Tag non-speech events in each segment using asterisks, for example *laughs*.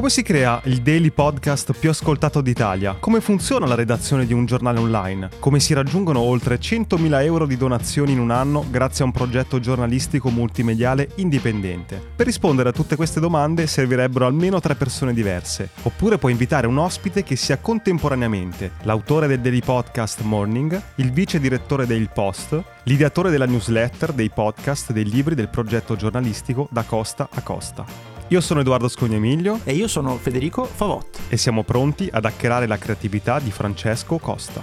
Come si crea il daily podcast più ascoltato d'Italia? Come funziona la redazione di un giornale online? Come si raggiungono oltre 100.000 euro di donazioni in un anno grazie a un progetto giornalistico multimediale indipendente? Per rispondere a tutte queste domande servirebbero almeno tre persone diverse, oppure puoi invitare un ospite che sia contemporaneamente l'autore del daily podcast Morning, il vice direttore del Post, l'ideatore della newsletter, dei podcast, dei libri del progetto giornalistico Da Costa a Costa. Io sono Edoardo Scognamiglio E io sono Federico Favot. e siamo pronti ad hackerare la creatività di Francesco Costa.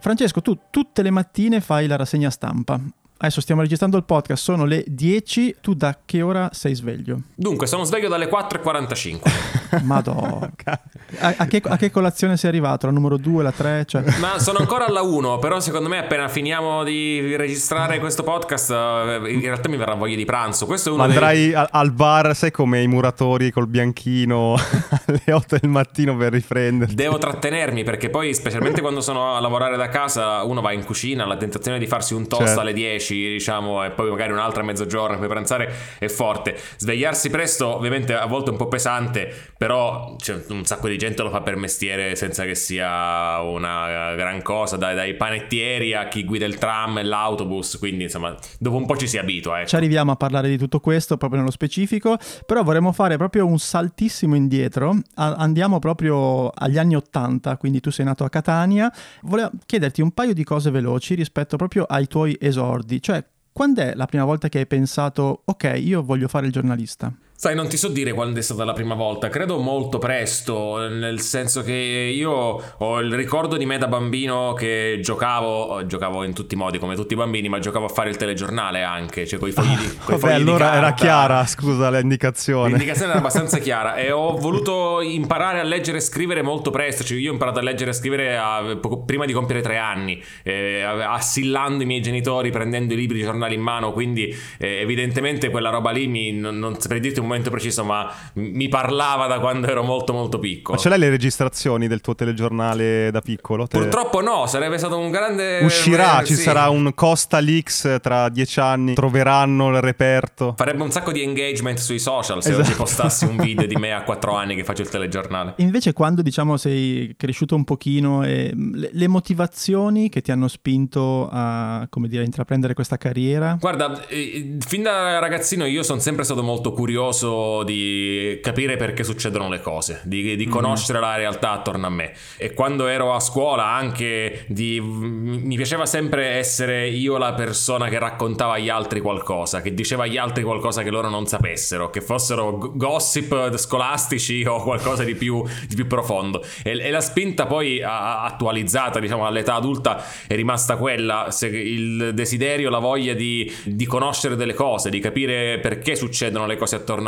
Francesco, tu tutte le mattine fai la rassegna stampa. Adesso stiamo registrando il podcast, sono le 10, tu da che ora sei sveglio? Dunque, sono sveglio dalle 4.45. *laughs* Madonna. *laughs* A, a che, a che colazione sei arrivato? La numero 2, la 3? Cioè... *laughs* Ma sono ancora alla 1, però secondo me appena finiamo di registrare questo podcast, eh, in realtà mi verrà voglia di pranzo. Questo è uno dei... andrai a- al bar, sai come i muratori col bianchino *laughs* alle 8 del mattino per riprenderti. Devo trattenermi perché poi, specialmente quando sono a lavorare da casa, uno va in cucina, la tentazione di farsi un toast Certo. alle 10, diciamo, e poi magari un'altra a mezzogiorno per pranzare è forte. Svegliarsi presto, ovviamente a volte è un po' pesante, però c'è un sacco di gente lo fa per mestiere senza che sia una gran cosa, dai, dai panettieri a chi guida il tram e l'autobus, quindi insomma, dopo un po' ci si abitua, ecco. Ci arriviamo a parlare di tutto questo proprio nello specifico, però vorremmo fare proprio un saltissimo indietro. A- andiamo proprio agli anni 80, quindi tu sei nato a Catania. Volevo chiederti un paio di cose veloci rispetto proprio ai tuoi esordi, cioè quando è la prima volta che hai pensato ok, io voglio fare il giornalista? Sai, non ti so dire quando è stata la prima volta, credo molto presto, nel senso che io ho il ricordo di me da bambino che giocavo, giocavo in tutti i modi come tutti i bambini, ma giocavo a fare il telegiornale anche, cioè con i fogli di, coi Vabbè, fogli di allora era chiara, scusa, l'indicazione. L'indicazione era abbastanza *laughs* chiara e ho voluto imparare a leggere e scrivere molto presto. Cioè, io ho imparato a leggere e scrivere a- poco- prima di compiere tre anni, eh, assillando i miei genitori, prendendo i libri, i giornali in mano. Quindi, eh, evidentemente, quella roba lì mi, non, non saprei dirti un momento preciso, ma mi parlava da quando ero molto, molto piccolo. Ma ce l'hai le registrazioni del tuo telegiornale da piccolo? Te- Purtroppo no, sarebbe stato un grande. Uscirà, eh, ci sì. sarà un Costa Leaks tra dieci anni, troveranno il reperto. Farebbe un sacco di engagement sui social se Esatto. oggi postassi un video di me a *laughs* quattro anni che faccio il telegiornale. Invece quando diciamo sei cresciuto un pochino e mh, le, le motivazioni che ti hanno spinto a, come dire, intraprendere questa carriera? Guarda, eh, fin da ragazzino io sono sempre stato molto curioso di capire perché succedono le cose, di, di conoscere la realtà attorno a me. E quando ero a scuola anche di, mi piaceva sempre essere io la persona che raccontava agli altri qualcosa, che diceva agli altri qualcosa che loro non sapessero, che fossero gossip scolastici o qualcosa di più, di più profondo. E, e la spinta poi a- attualizzata, diciamo, all'età adulta è rimasta quella, il desiderio, la voglia di, di conoscere delle cose, di capire perché succedono le cose attorno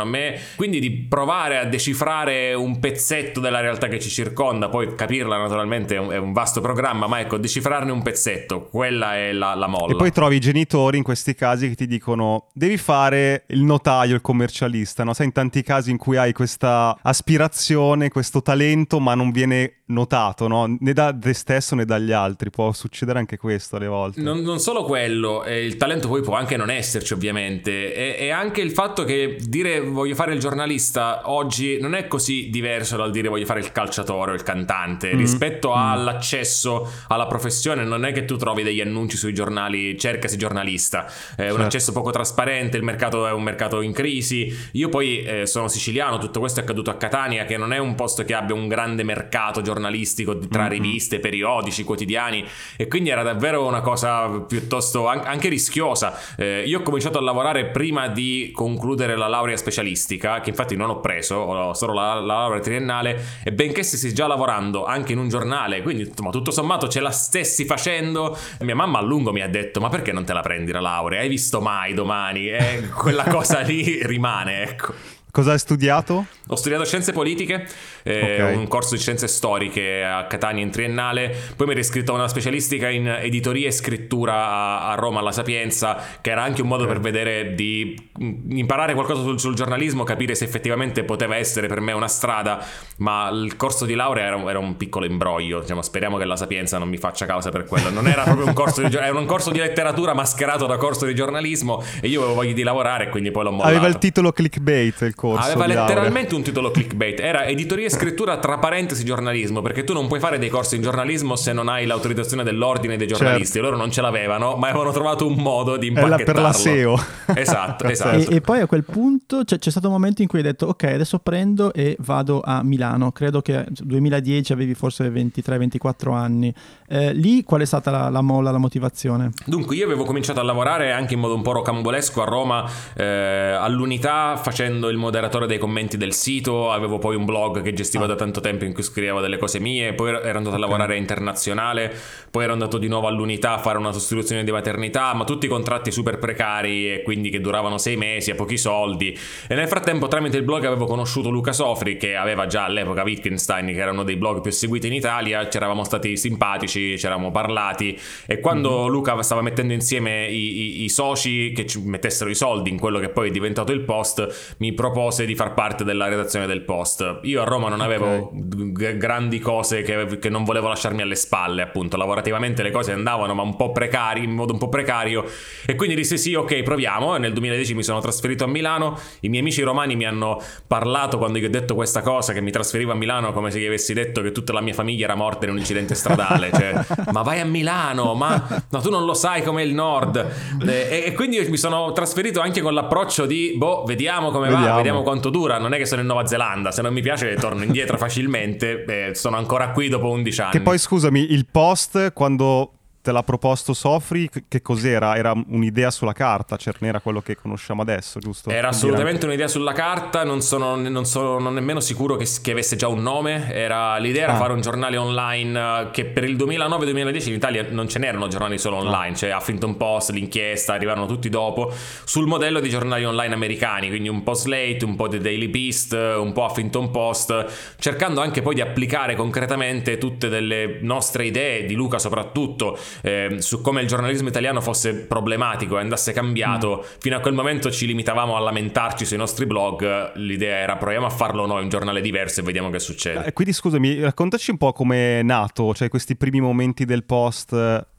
a me, quindi di provare a decifrare un pezzetto della realtà che ci circonda, poi capirla naturalmente è un, è un vasto programma, ma ecco, decifrarne un pezzetto, quella è la, la molla. E poi trovi i genitori in questi casi che ti dicono devi fare il notaio, il commercialista, no? Sai in tanti casi in cui hai questa aspirazione, questo talento ma non viene notato, no? Né da te stesso né dagli altri, può succedere anche questo alle volte. Non, non solo quello, eh, il talento poi può anche non esserci ovviamente, e, e anche il fatto che dire voglio fare il giornalista oggi non è così diverso dal dire voglio fare il calciatore o il cantante, Mm. rispetto all'accesso alla professione non è che tu trovi degli annunci sui giornali, cercasi giornalista, è un Certo. accesso poco trasparente, il mercato è un mercato in crisi, io poi eh, sono siciliano, tutto questo è accaduto a Catania che non è un posto che abbia un grande mercato giornalistico tra Mhm. riviste, periodici, quotidiani e quindi era davvero una cosa piuttosto an- anche rischiosa. Eh, io ho cominciato a lavorare prima di concludere la laurea specialistica, che infatti non ho preso, ho solo la, la laurea triennale, e benché stessi già lavorando anche in un giornale, quindi insomma, tutto sommato ce la stessi facendo, mia mamma a lungo mi ha detto ma perché non te la prendi la laurea? Hai visto mai domani? E quella cosa lì *laughs* rimane, ecco. Cosa hai studiato? Ho studiato scienze politiche, eh, Ok. un corso di scienze storiche a Catania in triennale, poi mi ero iscritto a una specialistica in editoria e scrittura a, a Roma alla Sapienza, che era anche un modo Ok. per vedere di mm, imparare qualcosa sul, sul giornalismo, capire se effettivamente poteva essere per me una strada, ma il corso di laurea era, un- era un piccolo imbroglio, diciamo, speriamo che la Sapienza non mi faccia causa per quello, non era proprio un corso di, gio- era un corso di letteratura mascherato da corso di giornalismo e io avevo voglia di lavorare e quindi poi l'ho mollato. Aveva il titolo clickbait il corso. Aveva letteralmente un titolo clickbait, era editoria e scrittura tra parentesi giornalismo, perché tu non puoi fare dei corsi in giornalismo se non hai l'autorizzazione dell'ordine dei giornalisti. Certo. Loro non ce l'avevano, ma avevano trovato un modo di impacchettarlo. Per la SEO. Esatto, *laughs* esatto. E, e, poi a quel punto cioè, c'è stato un momento in cui hai detto ok, adesso prendo e vado a Milano. Credo che 2010 avevi forse 23-24 anni. Eh, lì qual è stata la, la, molla, la motivazione? Dunque, io avevo cominciato a lavorare anche in modo un po' rocambolesco a Roma eh, all'unità facendo il moderatore dei commenti del sito. Avevo poi un blog che gestivo ah. da tanto tempo in cui scrivevo delle cose mie. Poi ero andato a lavorare internazionale. Poi ero andato di nuovo all'unità a fare una sostituzione di maternità. Ma tutti contratti super precari e quindi che duravano sei mesi a pochi soldi. E nel frattempo, tramite il blog, avevo conosciuto Luca Sofri, che aveva già all'epoca Wittgenstein, che era uno dei blog più seguiti in Italia. Ci eravamo stati simpatici, ci eravamo parlati. E quando mm-hmm. Luca stava mettendo insieme i, i, i soci che ci mettessero i soldi in quello che poi è diventato il post, mi propose di far parte della redazione del post. Io a Roma non avevo okay. g- grandi cose che, che, non volevo lasciarmi alle spalle, appunto. Lavorativamente le cose andavano, ma un po' precari, in modo un po' precario. E quindi disse sì, ok, proviamo. E nel 2010 mi sono trasferito a Milano. I miei amici romani mi hanno parlato quando gli ho detto questa cosa, che mi trasferivo a Milano come se gli avessi detto che tutta la mia famiglia era morta in un incidente stradale. cioè, *laughs* ma vai a Milano, ma no, tu non lo sai com'è il nord. E, e quindi mi sono trasferito anche con l'approccio di, boh, vediamo come vediamo. va, vediamo quanto dura. Non è che sono in Nuova Zelanda, se non mi piace torno indietro facilmente. Eh, sono ancora qui dopo 11 anni. Che poi scusami, il post quando te l'ha proposto Sofri, che cos'era? Era un'idea sulla carta, cioè non era quello che conosciamo adesso, giusto? Era assolutamente un'idea sulla carta, non sono, non sono nemmeno sicuro che, che, avesse già un nome, era, l'idea era ah. fare un giornale online che per il 2009-2010 in Italia non ce n'erano giornali solo online, ah. cioè Huffington Post, l'inchiesta, arrivarono tutti dopo, sul modello di giornali online americani, quindi un po' Slate, un po' The Daily Beast, un po' Huffington Post, cercando anche poi di applicare concretamente tutte delle nostre idee, di Luca soprattutto, eh, su come il giornalismo italiano fosse problematico e andasse cambiato. Mm. Fino a quel momento ci limitavamo a lamentarci sui nostri blog, l'idea era proviamo a farlo noi, un giornale diverso e vediamo che succede. Eh, quindi scusami, raccontaci un po' come è nato, cioè questi primi momenti del post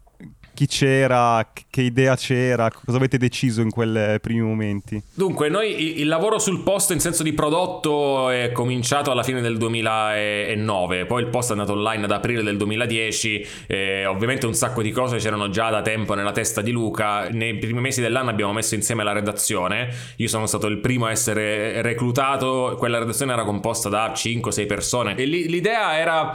chi c'era, che idea c'era, cosa avete deciso in quei primi momenti? Dunque, noi il, lavoro sul post in senso di prodotto è cominciato alla fine del 2009, poi il post è andato online ad aprile del 2010, eh, ovviamente un sacco di cose c'erano già da tempo nella testa di Luca, nei primi mesi dell'anno abbiamo messo insieme la redazione, io sono stato il primo a essere reclutato, quella redazione era composta da 5-6 persone. E l'idea era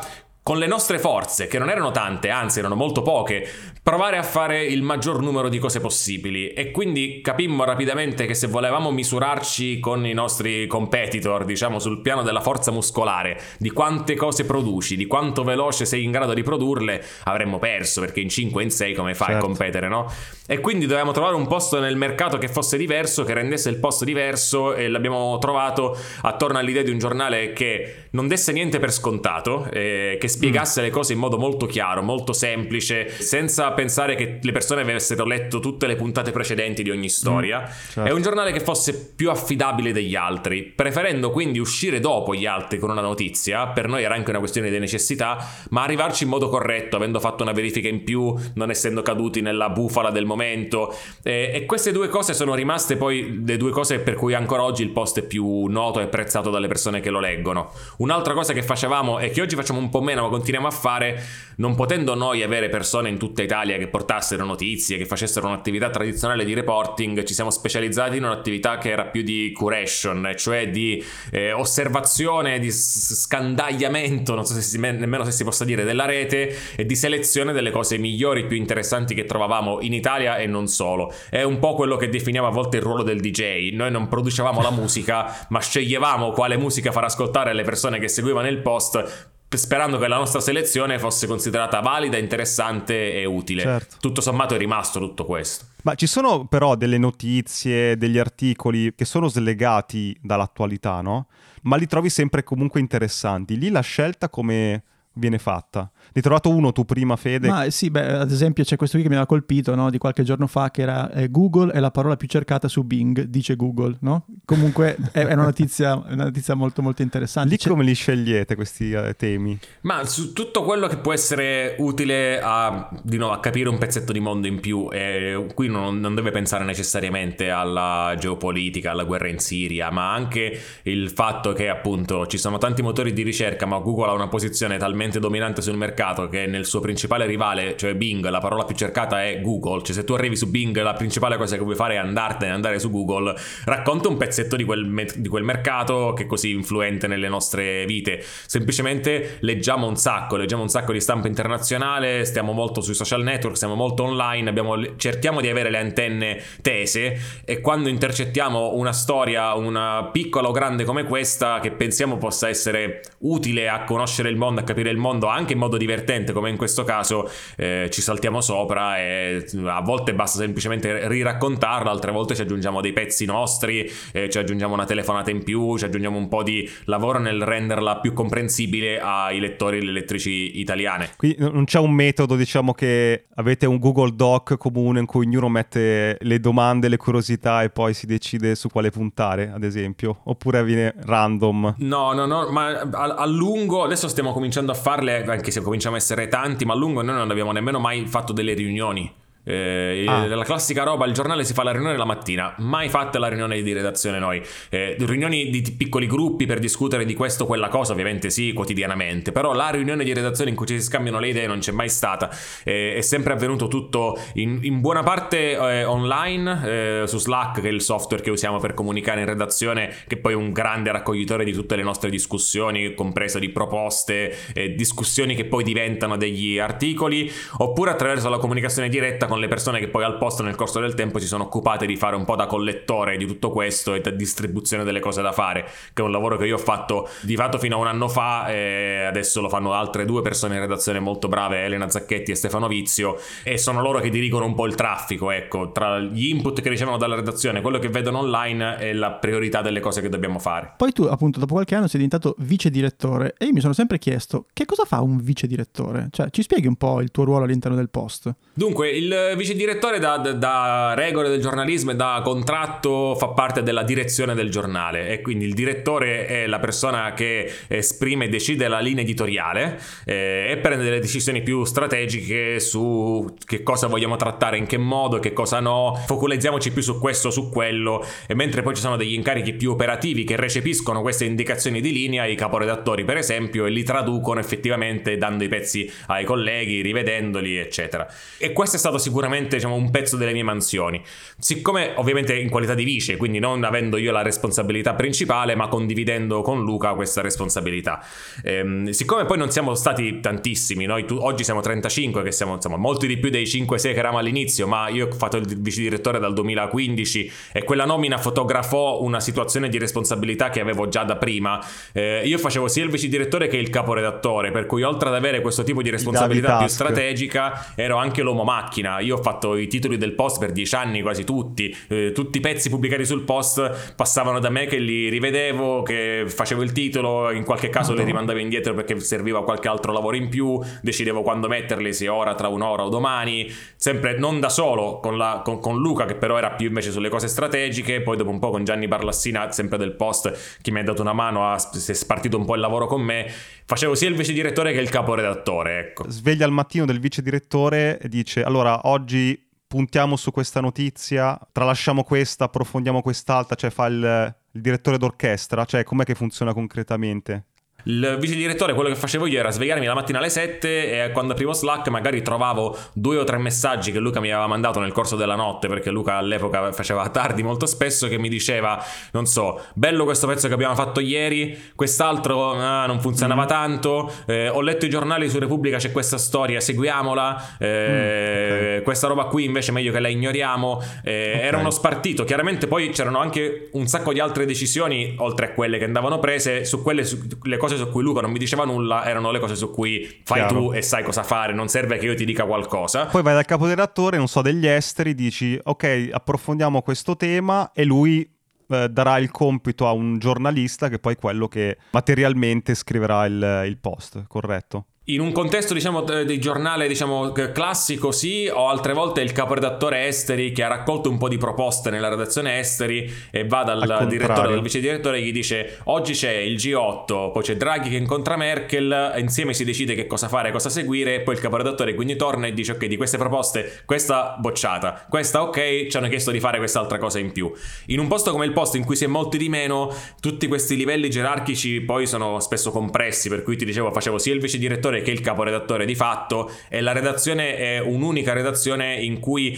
con le nostre forze, che non erano tante, anzi erano molto poche, provare a fare il maggior numero di cose possibili e quindi capimmo rapidamente che se volevamo misurarci con i nostri competitor, diciamo sul piano della forza muscolare, di quante cose produci, di quanto veloce sei in grado di produrle, avremmo perso perché in 5 e in 6 come fai certo. a competere, no? E quindi dovevamo trovare un posto nel mercato che fosse diverso, che rendesse il posto diverso e l'abbiamo trovato attorno all'idea di un giornale che non desse niente per scontato, eh, che spiegasse mm. le cose in modo molto chiaro, molto semplice, senza pensare che le persone avessero letto tutte le puntate precedenti di ogni storia. Mm, certo. È un giornale che fosse più affidabile degli altri, preferendo quindi uscire dopo gli altri con una notizia, per noi era anche una questione di necessità, ma arrivarci in modo corretto, avendo fatto una verifica in più, non essendo caduti nella bufala del momento. Eh, e queste due cose sono rimaste poi le due cose per cui ancora oggi il post è più noto e apprezzato dalle persone che lo leggono. Un'altra cosa che facevamo e che oggi facciamo un po' meno, ma continuiamo a fare, non potendo noi avere persone in tutta Italia che portassero notizie, che facessero un'attività tradizionale di reporting, ci siamo specializzati in un'attività che era più di curation, cioè di eh, osservazione, di scandagliamento, non so se si, nemmeno se si possa dire, della rete e di selezione delle cose migliori, più interessanti che trovavamo in Italia e non solo. È un po' quello che definiamo a volte il ruolo del DJ. Noi non producevamo la musica, ma sceglievamo quale musica far ascoltare alle persone che seguivano il post sperando che la nostra selezione fosse considerata valida, interessante e utile. Certo. Tutto sommato è rimasto tutto questo. Ma ci sono però delle notizie, degli articoli che sono slegati dall'attualità, no? Ma li trovi sempre comunque interessanti. Lì la scelta come viene fatta? Ne hai trovato uno tu prima, Fede? Ma sì, beh, ad esempio c'è questo qui che mi aveva colpito no? di qualche giorno fa che era eh, Google è la parola più cercata su Bing, dice Google, no? Comunque è una notizia, una notizia molto molto interessante. Lì come li scegliete questi uh, temi? Ma su tutto quello che può essere utile a, di nuovo, a capire un pezzetto di mondo in più e qui non, non, deve pensare necessariamente alla geopolitica, alla guerra in Siria, ma anche il fatto che appunto ci sono tanti motori di ricerca, ma Google ha una posizione talmente dominante sul mercato che nel suo principale rivale, cioè Bing, la parola più cercata è Google, cioè se tu arrivi su Bing la principale cosa che vuoi fare è andartene, andare su Google, racconta un pezzetto di quel, me- di quel, mercato che è così influente nelle nostre vite. Semplicemente leggiamo un sacco, leggiamo un sacco di stampa internazionale, stiamo molto sui social network, siamo molto online, abbiamo, cerchiamo di avere le antenne tese e quando intercettiamo una storia, una piccola o grande come questa, che pensiamo possa essere utile a conoscere il mondo, a capire il mondo anche in modo divertente, come in questo caso, eh, ci saltiamo sopra e a volte basta semplicemente riraccontarla, altre volte ci aggiungiamo dei pezzi nostri. Eh, ci aggiungiamo una telefonata in più, ci aggiungiamo un po' di lavoro nel renderla più comprensibile ai lettori elettrici italiane. Qui non c'è un metodo, diciamo che avete un Google Doc comune in cui ognuno mette le domande, le curiosità e poi si decide su quale puntare, ad esempio, oppure viene random. No, no, no, ma a, a lungo adesso stiamo cominciando a farle, anche se cominciamo a essere tanti, ma a lungo noi non abbiamo nemmeno mai fatto delle riunioni. Eh, ah. La classica roba, il giornale si fa la riunione la mattina, mai fatta la riunione di redazione noi. Eh, riunioni di piccoli gruppi per discutere di questo o quella cosa, ovviamente sì, quotidianamente, però la riunione di redazione in cui ci si scambiano le idee non c'è mai stata. Eh, è sempre avvenuto tutto in, in buona parte eh, online, eh, su Slack, che è il software che usiamo per comunicare in redazione, che poi è un grande raccoglitore di tutte le nostre discussioni, compresa di proposte, discussioni che poi diventano degli articoli, oppure attraverso la comunicazione diretta con sono le persone che poi al posto nel corso del tempo si sono occupate di fare un po' da collettore di tutto questo e da distribuzione delle cose da fare, che è un lavoro che io ho fatto di fatto fino a un anno fa e adesso lo fanno altre due persone in redazione molto brave, Elena Zacchetti e Stefano Vizio, e sono loro che dirigono un po' il traffico, ecco, tra gli input che ricevono dalla redazione, quello che vedono online e la priorità delle cose che dobbiamo fare. Poi tu appunto dopo qualche anno sei diventato vice direttore e io mi sono sempre chiesto che cosa fa un vice direttore? Cioè ci spieghi un po' il tuo ruolo all'interno del post? Dunque, il vice direttore da, da, regole del giornalismo e da contratto fa parte della direzione del giornale e quindi il direttore è la persona che esprime e decide la linea editoriale eh, e prende delle decisioni più strategiche su che cosa vogliamo trattare, in che modo, che cosa no, focalizziamoci più su questo, su quello e mentre poi ci sono degli incarichi più operativi che recepiscono queste indicazioni di linea, i caporedattori per esempio, e li traducono effettivamente dando i pezzi ai colleghi, rivedendoli eccetera. E questo è stato sicuramente sicuramente diciamo, un pezzo delle mie mansioni. Siccome ovviamente in qualità di vice, quindi non avendo io la responsabilità principale, ma condividendo con Luca questa responsabilità. Ehm, siccome poi non siamo stati tantissimi, noi tu, oggi siamo 35, che siamo insomma, molti di più dei 5-6 che eravamo all'inizio, ma io ho fatto il vice direttore dal 2015 e quella nomina fotografò una situazione di responsabilità che avevo già da prima. Eh, io facevo sia il vice direttore che il caporedattore, per cui oltre ad avere questo tipo di responsabilità più strategica, ero anche l'uomo macchina. Io ho fatto i titoli del post per dieci anni, quasi tutti. Eh, tutti i pezzi pubblicati sul post passavano da me che li rivedevo, che facevo il titolo, in qualche caso li rimandavo indietro perché serviva qualche altro lavoro in più, decidevo quando metterli, se ora, tra un'ora o domani, sempre non da solo, con, la, con, con Luca che però era più invece sulle cose strategiche, poi dopo un po' con Gianni Barlassina, sempre del post, che mi ha dato una mano, a, si è spartito un po' il lavoro con me, facevo sia il vice direttore che il caporedattore, ecco. Sveglia al mattino del vice direttore e dice, allora oggi puntiamo su questa notizia, tralasciamo questa, approfondiamo quest'altra, cioè fa il, il direttore d'orchestra, cioè com'è che funziona concretamente? Il vice direttore, quello che facevo io era svegliarmi la mattina alle 7 e quando aprivo Slack magari trovavo due o tre messaggi che Luca mi aveva mandato nel corso della notte, perché Luca all'epoca faceva tardi molto spesso, che mi diceva, non so, bello questo pezzo che abbiamo fatto ieri, quest'altro ah, non funzionava mm. tanto, eh, ho letto i giornali su Repubblica, c'è questa storia, seguiamola, eh, mm, okay. questa roba qui invece è meglio che la ignoriamo. Eh, okay. Era uno spartito, chiaramente poi c'erano anche un sacco di altre decisioni, oltre a quelle che andavano prese, su quelle su, le cose su cui Luca non mi diceva nulla erano le cose su cui fai Chiaro. tu e sai cosa fare, non serve che io ti dica qualcosa. Poi vai dal caporedattore, non so, degli esteri, dici ok, approfondiamo questo tema e lui eh, darà il compito a un giornalista che poi è quello che materialmente scriverà il, il post, corretto? In un contesto, diciamo, di giornale, diciamo, classico, sì, o altre volte il caporedattore Esteri che ha raccolto un po' di proposte nella redazione Esteri e va dal direttore, dal vice direttore e gli dice oggi c'è il G8, poi c'è Draghi che incontra Merkel, insieme si decide che cosa fare, cosa seguire, e poi il caporedattore quindi torna e dice ok, di queste proposte, questa bocciata, questa ok, ci hanno chiesto di fare quest'altra cosa in più. In un posto come il posto in cui si è molti di meno, tutti questi livelli gerarchici poi sono spesso compressi, per cui ti dicevo, facevo sia il vice direttore che il caporedattore di fatto e la redazione è un'unica redazione in cui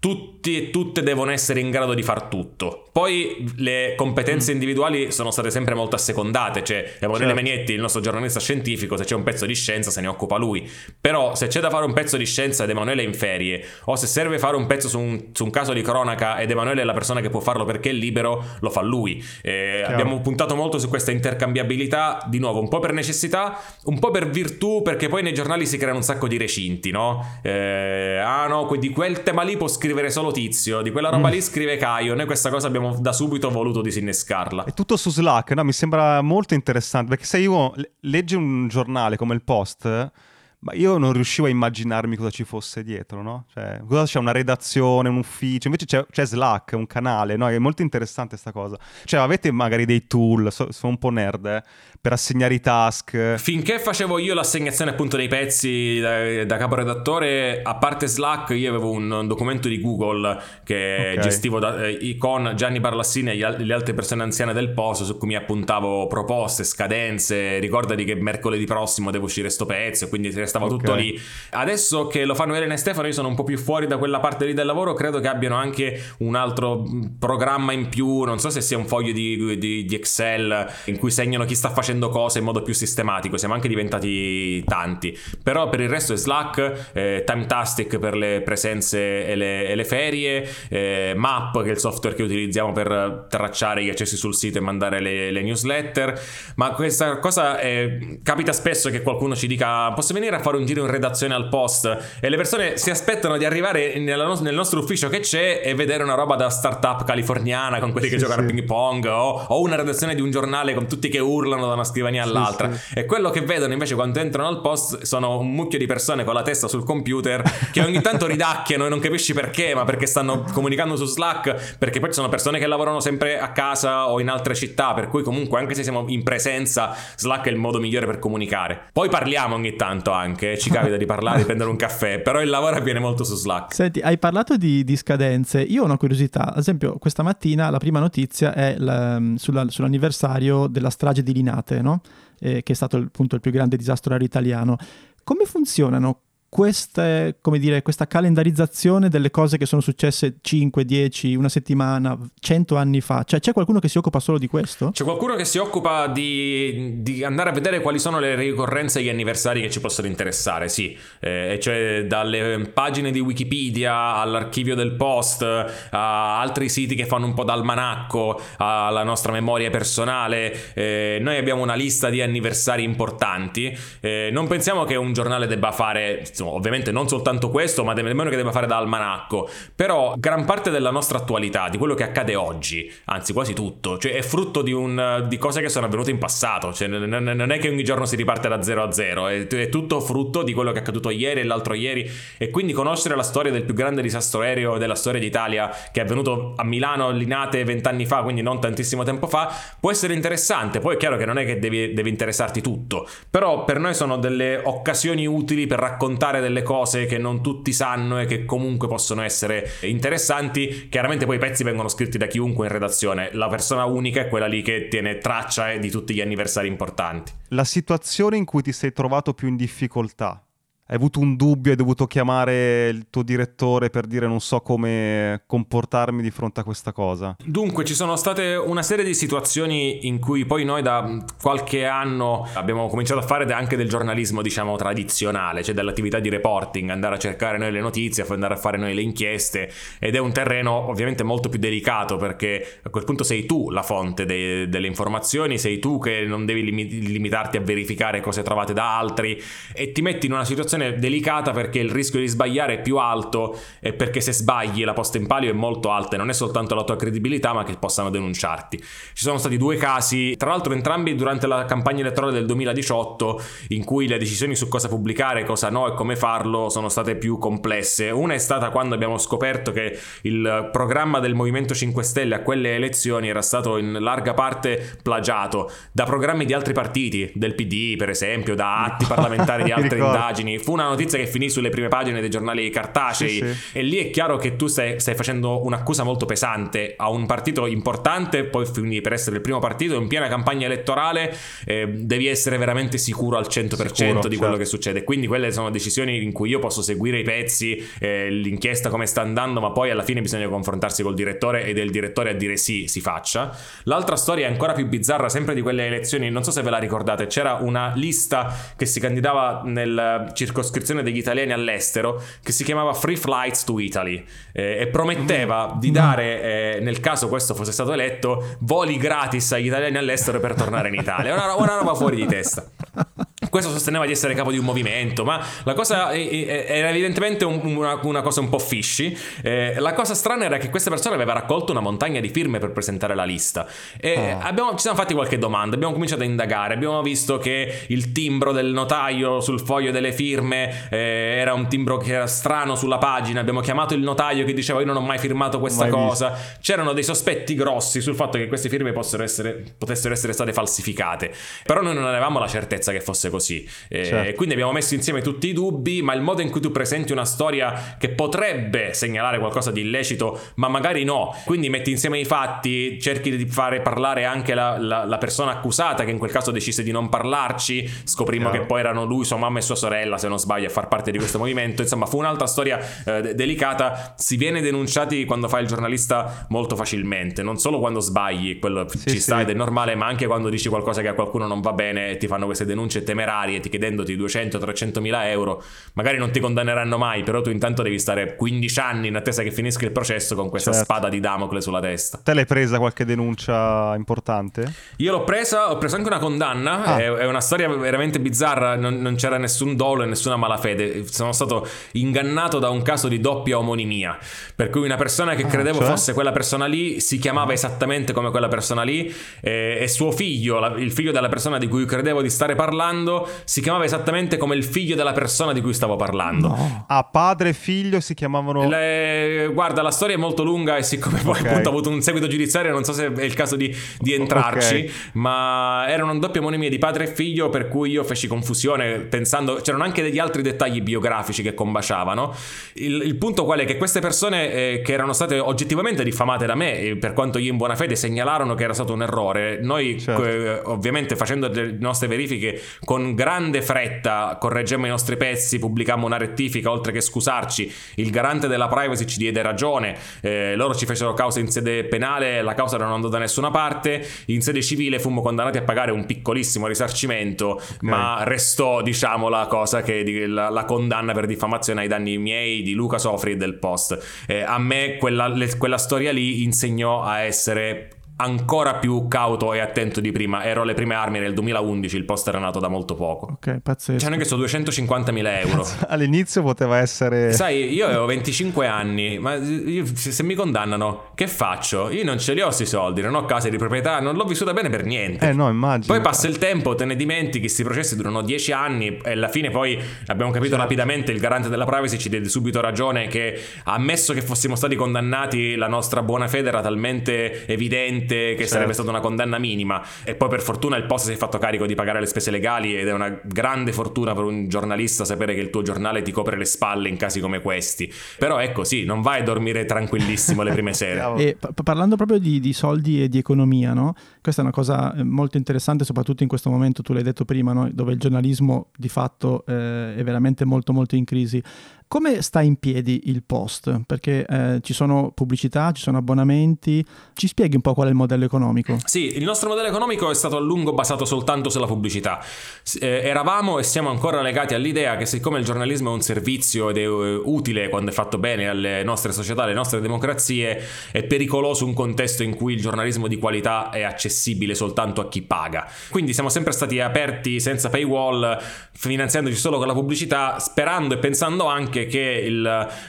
tutti e tutte devono essere in grado di far tutto. Poi le competenze mm. individuali sono state sempre molto assecondate, cioè Emanuele certo. Megnetti, il nostro giornalista scientifico, se c'è un pezzo di scienza se ne occupa lui. Però se c'è da fare un pezzo di scienza ed Emanuele è in ferie, o se serve fare un pezzo su un, su un caso di cronaca ed Emanuele è la persona che può farlo perché è libero, lo fa lui. Eh, abbiamo puntato molto su questa intercambiabilità, di nuovo, un po' per necessità, un po' per virtù, perché poi nei giornali si creano un sacco di recinti, no? Eh, ah no, di quel tema lì può scrivere solo Tizio, di quella roba mm. lì scrive Caio, noi questa cosa abbiamo da subito voluto disinnescarla. È tutto su Slack, no? Mi sembra molto interessante, perché se io leggi un giornale come il Post... Ma io non riuscivo a immaginarmi cosa ci fosse dietro, no? Cioè, cosa c'è una redazione, un ufficio, invece c'è, c'è Slack, un canale, no? È molto interessante questa cosa. Cioè, avete magari dei tool, so, sono un po' nerd, eh? Per assegnare i task. Finché facevo io l'assegnazione appunto dei pezzi da, da caporedattore, a parte Slack, io avevo un documento di Google che okay. gestivo da, eh, con Gianni Barlassini e le altre persone anziane del posto su cui mi appuntavo proposte, scadenze, ricordati che mercoledì prossimo devo uscire sto pezzo, quindi restava okay. tutto lì. Adesso che lo fanno Elena e Stefano, io sono un po' più fuori da quella parte lì del lavoro, credo che abbiano anche un altro programma in più, non so se sia un foglio di, di, di Excel in cui segnano chi sta facendo facendo cose in modo più sistematico, siamo anche diventati tanti. Però per il resto è Slack, eh, Timetastic per le presenze e le, e le ferie, eh, Map che è il software che utilizziamo per tracciare gli accessi sul sito e mandare le, le newsletter. Ma questa cosa è, capita spesso che qualcuno ci dica posso venire a fare un giro in redazione al post e le persone si aspettano di arrivare nella, nel nostro ufficio che c'è e vedere una roba da startup californiana con quelli che sì, giocano sì. a ping pong o, o, una redazione di un giornale con tutti che urlano da una scrivania all'altra. Sì, sì. E quello che vedono invece quando entrano al post sono un mucchio di persone con la testa sul computer che ogni tanto *laughs* ridacchiano e non capisci perché, ma perché stanno comunicando su Slack, perché poi ci sono persone che lavorano sempre a casa o in altre città, per cui comunque anche se siamo in presenza, Slack è il modo migliore per comunicare. Poi parliamo ogni tanto anche, ci capita di parlare, di *laughs* prendere un caffè, però il lavoro avviene molto su Slack. Senti, hai parlato di, di scadenze, io ho una curiosità, ad esempio questa mattina la prima notizia è la, sulla, sull'anniversario della strage di Linate, no? eh, che è stato appunto il più grande disastro aereo italiano. Come funzionano queste, dire, questa calendarizzazione delle cose che sono successe 5, 10, una settimana, 100 anni fa? Cioè, c'è qualcuno che si occupa solo di questo? C'è qualcuno che si occupa di, di andare a vedere quali sono le ricorrenze e gli anniversari che ci possono interessare, sì. Eh, cioè, dalle pagine di Wikipedia all'archivio del post, a altri siti che fanno un po' d'almanacco, alla nostra memoria personale. Eh, noi abbiamo una lista di anniversari importanti. Eh, non pensiamo che un giornale debba fare insomma, ovviamente non soltanto questo, ma nemmeno che debba fare da almanacco, però gran parte della nostra attualità, di quello che accade oggi, anzi quasi tutto, cioè è frutto di, un, di cose che sono avvenute in passato, cioè non è che ogni giorno si riparte da 0 a 0, è, è tutto frutto di quello che è accaduto ieri e l'altro ieri. E quindi conoscere la storia del più grande disastro aereo della storia d'Italia che è avvenuto a Milano, Linate vent'anni fa, quindi non tantissimo tempo fa, può essere interessante, poi è chiaro che non è che devi, devi interessarti tutto, però per noi sono delle occasioni utili per raccontare raccontare delle cose che non tutti sanno e che comunque possono essere interessanti. Chiaramente poi i pezzi vengono scritti da chiunque in redazione, la persona unica è quella lì che tiene traccia di tutti gli anniversari importanti. La situazione in cui ti sei trovato più in difficoltà hai avuto un dubbio, hai dovuto chiamare il tuo direttore per dire non so come comportarmi di fronte a questa cosa? Dunque, ci sono state una serie di situazioni in cui poi noi da qualche anno abbiamo cominciato a fare anche del giornalismo, diciamo, tradizionale, cioè dell'attività di reporting, andare a cercare noi le notizie, andare a fare noi le inchieste ed è un terreno ovviamente molto più delicato perché a quel punto sei tu la fonte de- delle informazioni, sei tu che non devi lim- limitarti a verificare cose trovate da altri e ti metti in una situazione situazione delicata perché il rischio di sbagliare è più alto e perché se sbagli la posta in palio è molto alta e non è soltanto la tua credibilità ma che possano denunciarti. Ci sono stati due casi, tra l'altro entrambi durante la campagna elettorale del 2018 in cui le decisioni su cosa pubblicare, cosa no e come farlo sono state più complesse. Una è stata quando abbiamo scoperto che il programma del Movimento 5 Stelle a quelle elezioni era stato in larga parte plagiato da programmi di altri partiti, del PD per esempio, da atti parlamentari di *laughs* altre indagini. Fu una notizia che finì sulle prime pagine dei giornali cartacei sì, sì. e lì è chiaro che tu stai, stai, facendo un'accusa molto pesante a un partito importante, poi finì per essere il primo partito in piena campagna elettorale, eh, devi essere veramente sicuro al 100% sicuro, di quello certo. che succede. Quindi quelle sono decisioni in cui io posso seguire i pezzi, eh, l'inchiesta come sta andando, ma poi alla fine bisogna confrontarsi col direttore ed è il direttore a dire sì, si faccia. L'altra storia è ancora più bizzarra, sempre di quelle elezioni, non so se ve la ricordate, c'era una lista che si candidava nella circoscrizione degli italiani all'estero che si chiamava Free Flights to Italy eh, e prometteva mm. di dare, eh, nel caso questo fosse stato eletto, voli gratis agli italiani all'estero per tornare in Italia. Una, una roba fuori di testa. Questo sosteneva di essere capo di un movimento, ma la cosa era evidentemente una, una cosa un po' fishy. Eh, la cosa strana era che questa persona aveva raccolto una montagna di firme per presentare la lista. E oh. abbiamo, ci siamo fatti qualche domanda, abbiamo cominciato a indagare, abbiamo visto che il timbro del notaio sul foglio delle firme eh, era un timbro che era strano sulla pagina, abbiamo chiamato il notaio che diceva io non ho mai firmato questa mai cosa. Visto. C'erano dei sospetti grossi sul fatto che queste firme essere, potessero essere state falsificate, però noi non avevamo la certezza che fosse così. Eh, certo. E quindi abbiamo messo insieme tutti i dubbi, ma il modo in cui tu presenti una storia che potrebbe segnalare qualcosa di illecito, ma magari no. Quindi metti insieme i fatti, cerchi di fare parlare anche la, la, la persona accusata, che in quel caso decise di non parlarci. Scoprimmo Chiaro. che poi erano lui, sua mamma e sua sorella, se non sbaglio, a far parte di questo movimento. Insomma, fu un'altra storia eh, delicata. Si viene denunciati quando fai il giornalista molto facilmente, non solo quando sbagli, quello sì, ci sì. sta ed è normale, ma anche quando dici qualcosa che a qualcuno non va bene e ti fanno queste denunce temerarie, ti chiedendoti 200-300 mila euro. Magari non ti condanneranno mai, però tu intanto devi stare 15 anni in attesa che finisca il processo con questa certo. spada di Damocle sulla testa. Te l'hai presa qualche denuncia importante? Io l'ho presa, ho preso anche una condanna, ah. è, è, una storia veramente bizzarra, non, non, c'era nessun dolo e nessuna malafede. Sono stato ingannato da un caso di doppia omonimia, per cui una persona che ah, credevo cioè? fosse quella persona lì si chiamava esattamente come quella persona lì e, e suo figlio, la, il figlio della persona di cui credevo di stare parlando, si chiamava esattamente come il figlio della persona di cui stavo parlando. No. Ah, padre e figlio si chiamavano... Le... Guarda, la storia è molto lunga e siccome poi okay. appunto ho avuto un seguito giudiziario non so se è il caso di, di entrarci, okay. ma erano un doppio omonimie di padre e figlio per cui io feci confusione pensando... C'erano anche degli altri dettagli biografici che combaciavano. Il, il punto qual è che queste persone eh, che erano state oggettivamente diffamate da me, per quanto io in buona fede segnalarono che era stato un errore, noi certo. eh, ovviamente facendo le nostre verifiche con grande fretta correggemmo i nostri pezzi, pubblicammo una rettifica oltre che scusarci, il garante della privacy ci diede ragione, eh, loro ci fecero causa in sede penale, la causa non andò da nessuna parte, in sede civile fummo condannati a pagare un piccolissimo risarcimento, okay. ma restò diciamo la cosa che la, la, condanna per diffamazione ai danni miei di Luca Sofri e del Post. Eh, a me quella, le, quella storia lì insegnò a essere ancora più cauto e attento di prima. Ero alle prime armi nel 2011, il post era nato da molto poco. Ok, pazzesco. C'hanno che so 250.000 euro. *laughs* All'inizio poteva essere... Sai, io avevo 25 anni, ma io, se mi condannano, che faccio? Io non ce li ho questi soldi, non ho case di proprietà, non l'ho vissuta bene per niente. Eh no, immagino. Poi passa il tempo, te ne dimentichi, questi processi durano 10 anni e alla fine poi abbiamo capito certo. rapidamente, il garante della privacy ci diede subito ragione che ammesso che fossimo stati condannati, la nostra buona fede era talmente evidente che certo. sarebbe stata una condanna minima e poi per fortuna il post si è fatto carico di pagare le spese legali ed è una grande fortuna per un giornalista sapere che il tuo giornale ti copre le spalle in casi come questi però è così non vai a dormire tranquillissimo le prime *laughs* sere e p- parlando proprio di, di, soldi e di economia no? questa è una cosa eh, molto interessante soprattutto in questo momento tu l'hai detto prima no? dove il giornalismo di fatto eh, è veramente molto molto in crisi come sta in piedi il post? Perché eh, ci sono pubblicità, ci sono abbonamenti. Ci spieghi un po' qual è il modello economico. Sì, il nostro modello economico è stato a lungo basato soltanto sulla pubblicità. Eh, eravamo e siamo ancora legati all'idea che siccome il giornalismo è un servizio ed è uh, utile quando è fatto bene alle nostre società, alle nostre democrazie, è pericoloso un contesto in cui il giornalismo di qualità è accessibile soltanto a chi paga. Quindi siamo sempre stati aperti senza paywall, finanziandoci solo con la pubblicità, sperando e pensando anche che il,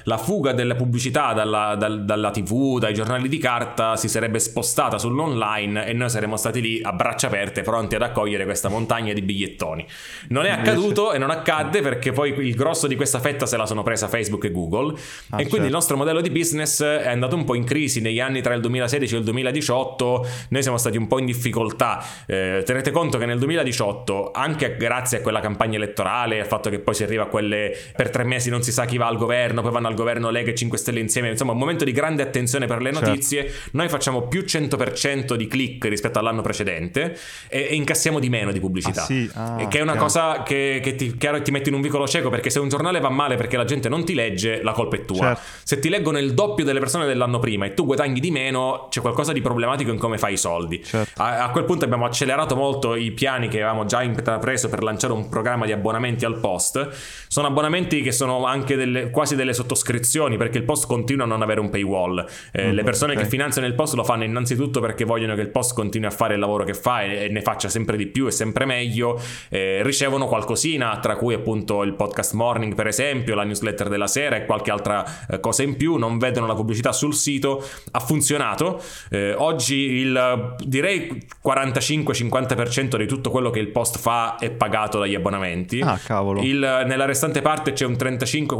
la fuga della pubblicità dalla, dal, dalla TV, dai giornali di carta si sarebbe spostata sull'online e noi saremmo stati lì a braccia aperte pronti ad accogliere questa montagna di bigliettoni. Non è accaduto e non accadde perché poi il grosso di questa fetta se la sono presa Facebook e Google ah, e quindi certo. il nostro modello di business è andato un po' in crisi negli anni tra il 2016 e il 2018, noi siamo stati un po' in difficoltà. Eh, tenete conto che nel 2018, anche grazie a quella campagna elettorale, al fatto che poi si arriva a quelle per tre mesi non si sa chi va al governo, poi vanno al governo Lega e 5 Stelle insieme, insomma un momento di grande attenzione per le certo. notizie, certo. noi facciamo più 100% di click rispetto all'anno precedente e, e incassiamo di meno di pubblicità, ah, sì? ah, che è una chiaro. cosa che, che ti, chiaro, ti mette in un vicolo cieco perché se un giornale va male perché la gente non ti legge, la colpa è tua. Certo. Se ti leggono il doppio delle persone dell'anno prima e tu guadagni di meno, c'è qualcosa di problematico in come fai i soldi. Certo. A, a, quel punto abbiamo accelerato molto i piani che avevamo già intrapreso per lanciare un programma di abbonamenti al post. Sono abbonamenti che sono anche delle, quasi delle sottoscrizioni perché il post continua a non avere un paywall. Eh, mm, le persone okay. che finanziano il post lo fanno innanzitutto perché vogliono che il post continui a fare il lavoro che fa e, e ne faccia sempre di più e sempre meglio. Eh, ricevono qualcosina, tra cui appunto il podcast morning per esempio, la newsletter della sera e qualche altra eh, cosa in più. Non vedono la pubblicità sul sito. Ha funzionato. Eh, oggi il direi 45-50% di tutto quello che il post fa è pagato dagli abbonamenti. Ah, cavolo. Il, nella restante parte c'è un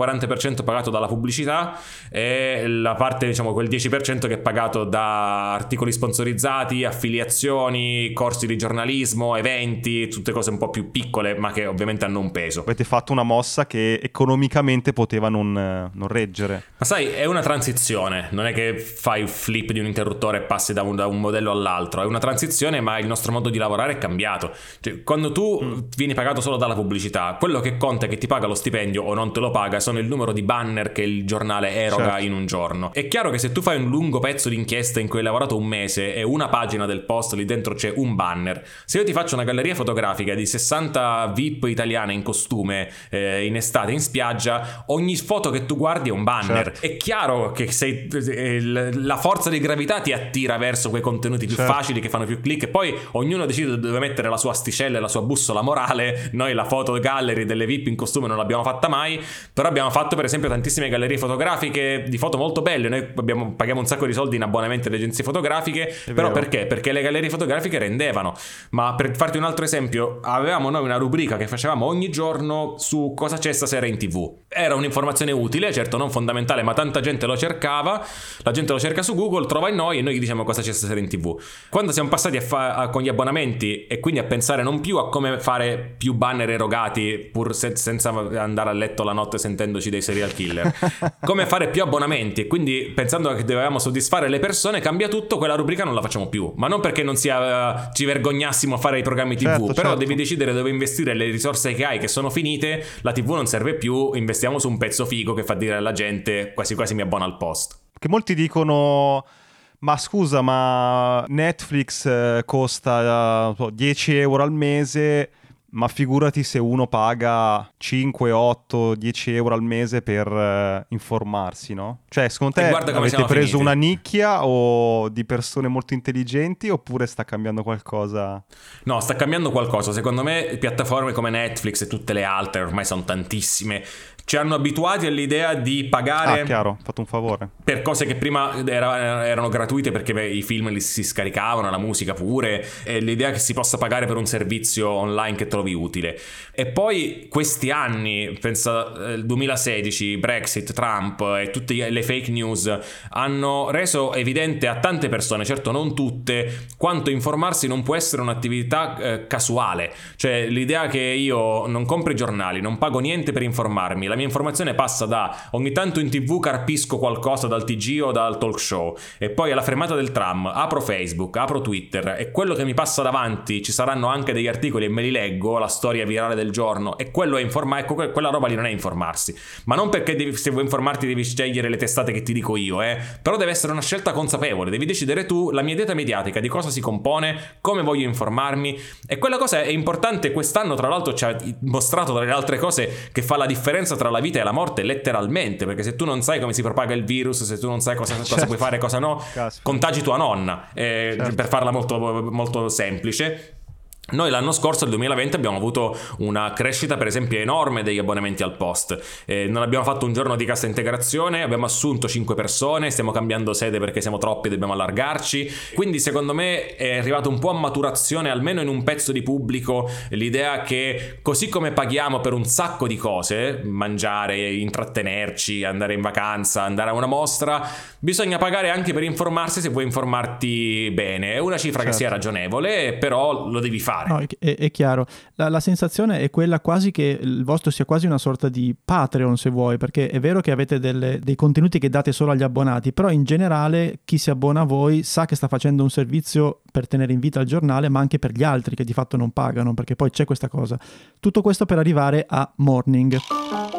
35-40% pagato dalla pubblicità e la parte, diciamo, quel 10% che è pagato da articoli sponsorizzati, affiliazioni, corsi di giornalismo, eventi, tutte cose un po' più piccole, ma che ovviamente hanno un peso. Avete fatto una mossa che economicamente poteva non, non reggere. Ma sai, è una transizione, non è che fai flip di un interruttore e passi da un, da un modello all'altro, è una transizione, ma il nostro modo di lavorare è cambiato. Cioè, quando tu mm. vieni pagato solo dalla pubblicità, quello che conta è che ti paga lo stipendio o non te lo paga sono il numero di banner che il giornale eroga certo. in un giorno. È chiaro che se tu fai un lungo pezzo di inchiesta in cui hai lavorato un mese e una pagina del post lì dentro c'è un banner, se io ti faccio una galleria fotografica di 60 VIP italiane in costume eh, in estate in spiaggia, ogni foto che tu guardi è un banner. Certo. È chiaro che sei, eh, la forza di gravità ti attira verso quei contenuti più certo. facili che fanno più click e poi ognuno decide dove mettere la sua asticella e la sua bussola morale. Noi la foto gallery delle VIP in costume non l'abbiamo fatta mai, però abbiamo fatto per esempio tantissime gallerie fotografiche di foto molto belle. Noi abbiamo, paghiamo un sacco di soldi in abbonamenti alle agenzie fotografiche, È però vero. perché? Perché le gallerie fotografiche rendevano. Ma per farti un altro esempio, avevamo noi una rubrica che facevamo ogni giorno su cosa c'è stasera in tv. Era un'informazione utile, certo non fondamentale, ma tanta gente lo cercava. La gente lo cerca su Google, trova in noi e noi gli diciamo cosa c'è stasera in tv. Quando siamo passati a fa- a, con gli abbonamenti e quindi a pensare non più a come fare più banner erogati pur se- senza andare a letto la notte sentendoci dei serial killer, *laughs* come fare più abbonamenti e quindi pensando che dovevamo soddisfare le persone, cambia tutto, quella rubrica non la facciamo più. Ma non perché non sia, ci vergognassimo a fare i programmi TV, certo, però certo. devi decidere dove investire le risorse che hai che sono finite, la TV non serve più, investiamo su un pezzo figo che fa dire alla gente quasi quasi mi abbona al post. Che molti dicono ma scusa, ma Netflix eh, costa 10 euro al mese, ma figurati se uno paga 5, 8, 10 euro al mese per uh, informarsi, no? Cioè, secondo te avete preso finiti. una nicchia o di persone molto intelligenti oppure sta cambiando qualcosa? No, sta cambiando qualcosa. Secondo me piattaforme come Netflix e tutte le altre, ormai sono tantissime, ci hanno abituati all'idea di pagare. Ah, chiaro, fatto un favore. Per cose che prima era, erano gratuite perché beh, i film li si scaricavano, la musica pure, e l'idea che si possa pagare per un servizio online che trovi utile. E poi questi anni, pensa il 2016, Brexit, Trump e tutte le fake news hanno reso evidente a tante persone, certo non tutte, quanto informarsi non può essere un'attività eh, casuale. Cioè l'idea che io non compro i giornali, non pago niente per informarmi, la mia informazione passa da ogni tanto in tv carpisco qualcosa dal TG o dal talk show e poi alla fermata del tram apro Facebook, apro Twitter e quello che mi passa davanti ci saranno anche degli articoli e me li leggo leggo la storia virale del giorno e quello è informare, ecco, quella roba lì non è informarsi. Ma non perché devi, se vuoi informarti devi scegliere le testate che ti dico io, eh. Però deve essere una scelta consapevole, devi decidere tu la mia dieta mediatica, di cosa si compone, come voglio informarmi. E quella cosa è importante, quest'anno tra l'altro ci ha mostrato tra le altre cose che fa la differenza tra la vita e la morte letteralmente, perché se tu non sai come si propaga il virus, se tu non sai cosa, certo. cosa puoi fare e cosa no, Caspita. contagi tua nonna, eh, certo. per farla molto, molto semplice. Noi l'anno scorso, nel 2020, abbiamo avuto una crescita per esempio enorme degli abbonamenti al post. Eh, non abbiamo fatto un giorno di cassa integrazione, abbiamo assunto 5 persone, stiamo cambiando sede perché siamo troppi e dobbiamo allargarci. Quindi secondo me è arrivato un po' a maturazione, almeno in un pezzo di pubblico, l'idea che così come paghiamo per un sacco di cose, mangiare, intrattenerci, andare in vacanza, andare a una mostra, bisogna pagare anche per informarsi se vuoi informarti bene. È una cifra certo. che sia ragionevole, però lo devi fare fare. No, è, è chiaro. La, la, sensazione è quella quasi che il vostro sia quasi una sorta di Patreon, se vuoi, perché è vero che avete delle, dei contenuti che date solo agli abbonati, però in generale chi si abbona a voi sa che sta facendo un servizio per tenere in vita il giornale, ma anche per gli altri che di fatto non pagano, perché poi c'è questa cosa. Tutto questo per arrivare a Morning.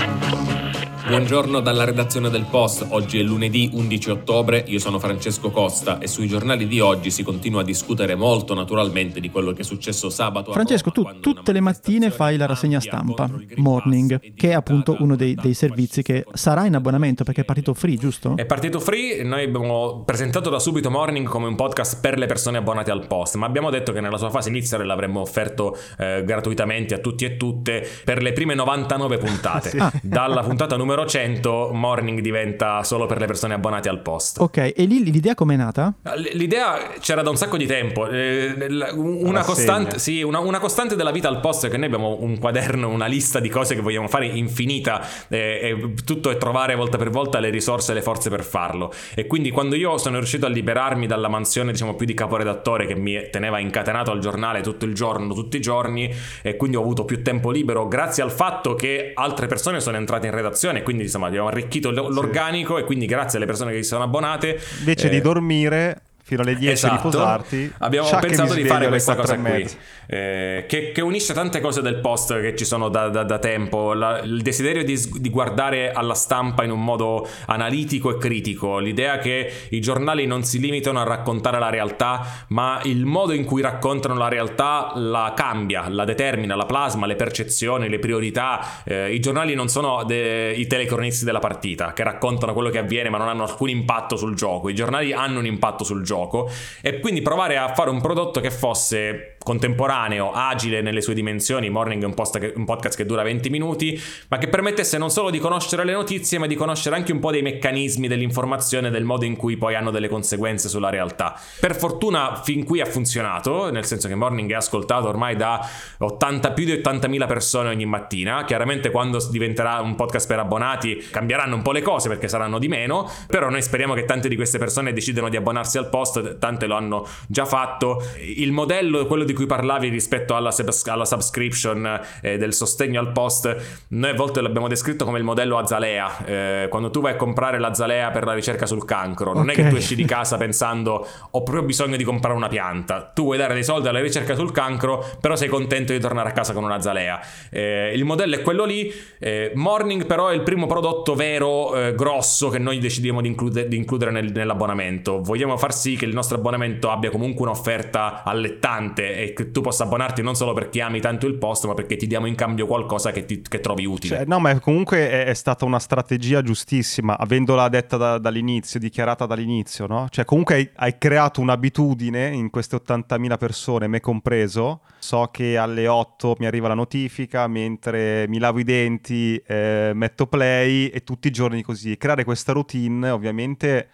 Buongiorno dalla redazione del Post, oggi è lunedì 11 ottobre, io sono Francesco Costa e sui giornali di oggi si continua a discutere molto naturalmente di quello che è successo sabato. Francesco, Roma, tu tutte le mattine fai la rassegna stampa, Morning, che è appunto uno dei, dei, servizi che sarà in abbonamento perché è partito free, giusto? È partito free, noi abbiamo presentato da subito Morning come un podcast per le persone abbonate al Post, ma abbiamo detto che nella sua fase iniziale l'avremmo offerto eh, gratuitamente a tutti e tutte per le prime 99 puntate. *laughs* sì. Dalla puntata numero 100 Morning diventa solo per le persone abbonate al post. Ok, e lì l'idea com'è nata? L'idea c'era da un sacco di tempo. Eh, una, costante, sì, una, una costante, della vita al post è che noi abbiamo un quaderno, una lista di cose che vogliamo fare infinita eh, e tutto è trovare volta per volta le risorse e le forze per farlo. E quindi quando io sono riuscito a liberarmi dalla mansione, diciamo più di caporedattore che mi teneva incatenato al giornale tutto il giorno, tutti i giorni, e quindi ho avuto più tempo libero grazie al fatto che altre persone sono entrate in redazione quindi insomma abbiamo arricchito l'organico sì. e quindi grazie alle persone che si sono abbonate. Invece eh, di dormire fino alle 10 esatto. riposarti. Abbiamo pensato di fare questa cosa qui, eh, che, che, unisce tante cose del post che ci sono da, da, da tempo, La, il desiderio di, di, guardare alla stampa in un modo analitico e critico, l'idea che i giornali non si limitano a raccontare la realtà, ma il modo in cui raccontano la realtà la cambia, la determina, la plasma, le percezioni, le priorità. Eh, I giornali non sono de, i telecronisti della partita che raccontano quello che avviene ma non hanno alcun impatto sul gioco, i giornali hanno un impatto sul gioco gioco e quindi provare a fare un prodotto che fosse contemporaneo, agile nelle sue dimensioni, Morning è un, post- un, podcast che dura 20 minuti, ma che permettesse non solo di conoscere le notizie, ma di conoscere anche un po' dei meccanismi dell'informazione, del modo in cui poi hanno delle conseguenze sulla realtà. Per fortuna fin qui ha funzionato, nel senso che Morning è ascoltato ormai da 80, più di 80.000 persone ogni mattina, chiaramente quando diventerà un podcast per abbonati cambieranno un po' le cose perché saranno di meno, però noi speriamo che tante di queste persone decidano di abbonarsi al post, tante lo hanno già fatto. Il modello, quello di di cui parlavi rispetto alla, subs- alla subscription eh, del sostegno al post, noi a volte l'abbiamo descritto come il modello Azalea. Eh, quando tu vai a comprare l'Azalea per la ricerca sul cancro, non okay. è che tu esci di casa pensando ho proprio bisogno di comprare una pianta. Tu vuoi dare dei soldi alla ricerca sul cancro, però sei contento di tornare a casa con un'Azalea. Eh, il modello è quello lì. Eh, Morning però è il primo prodotto vero, eh, grosso, che noi decidiamo di, include- di includere nel- nell'abbonamento. Vogliamo far sì che il nostro abbonamento abbia comunque un'offerta allettante e che tu possa abbonarti non solo perché ami tanto il post, ma perché ti diamo in cambio qualcosa che, ti, che trovi utile. Cioè, no, ma comunque è, è, stata una strategia giustissima, avendola detta da, dall'inizio, dichiarata dall'inizio, no? Cioè, comunque hai, hai creato un'abitudine in queste 80.000 persone, me compreso. So che alle 8 mi arriva la notifica, mentre mi lavo i denti, eh, metto play e tutti i giorni così. Creare questa routine, ovviamente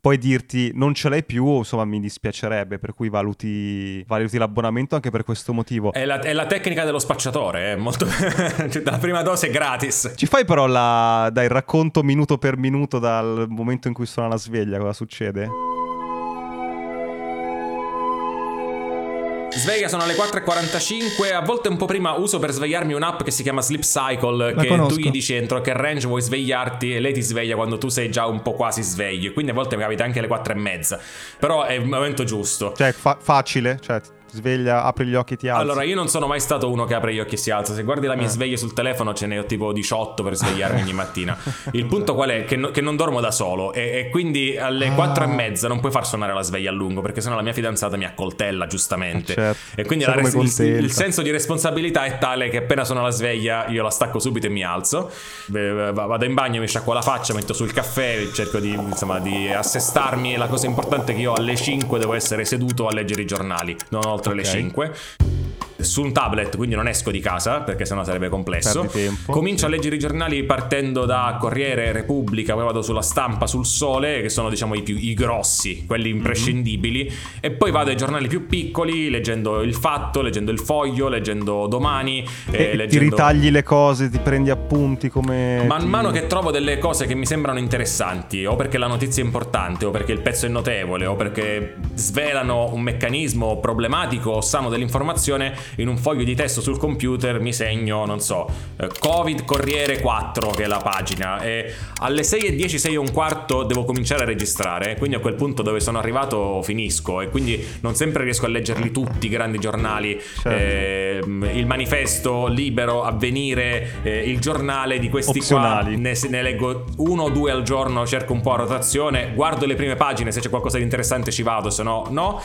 poi dirti non ce l'hai più, insomma mi dispiacerebbe, per cui valuti, valuti l'abbonamento anche per questo motivo. È la, è la tecnica dello spacciatore, è molto... *laughs* cioè, la prima dose è gratis. Ci fai però la, dai, il racconto minuto per minuto dal momento in cui suona la sveglia, cosa succede? Sveglia sono alle 4.45, a volte un po' prima uso per svegliarmi un'app che si chiama Sleep Cycle, La che conosco. tu gli dici entro che range vuoi svegliarti e lei ti sveglia quando tu sei già un po' quasi sveglio, quindi a volte mi capita anche alle 4 e mezza, però è il momento giusto. Cioè, fa- facile, cioè sveglia, apri gli occhi e ti alzi. Allora, io non sono mai stato uno che apre gli occhi e si alza. Se guardi la mia Eh. sveglia sul telefono, ce ne ho tipo 18 per svegliarmi ogni mattina. Il punto qual è? Che, no- che non dormo da solo. E, e quindi alle Ah. 4 e mezza non puoi far suonare la sveglia a lungo, perché sennò la mia fidanzata mi accoltella, giustamente. Eh, certo. E quindi res- il, il senso di responsabilità è tale che appena suona la sveglia, io la stacco subito e mi alzo. Vado in bagno, mi sciacquo la faccia, metto sul caffè, cerco di, insomma, di assestarmi. La cosa importante è che io alle 5 devo essere seduto a leggere i giornali, non oltre le Ok. 5 su un tablet, quindi non esco di casa perché sennò sarebbe complesso. Comincio a leggere i giornali partendo da Corriere, Repubblica, poi vado sulla stampa, sul Sole, che sono diciamo i più i grossi, quelli imprescindibili, e poi vado ai giornali più piccoli, leggendo Il Fatto, leggendo Il Foglio, leggendo Domani, eh, E ti leggendo... ritagli le cose, ti prendi appunti come... Man ti- mano che trovo delle cose che mi sembrano interessanti, o perché la notizia è importante, o perché il pezzo è notevole, o perché svelano un meccanismo problematico o sano dell'informazione, in un foglio di testo sul computer mi segno, non so, eh, Covid Corriere 4, che è la pagina, e alle 6.10, 6 e un quarto devo cominciare a registrare, quindi a quel punto dove sono arrivato finisco, e quindi non sempre riesco a leggerli tutti i grandi giornali, Certo. ehm, il manifesto, Libero, Avvenire, eh, il giornale di questi Opzionali. qua, ne, ne leggo uno o due al giorno, cerco un po' a rotazione, guardo le prime pagine, se c'è qualcosa di interessante ci vado, se no no.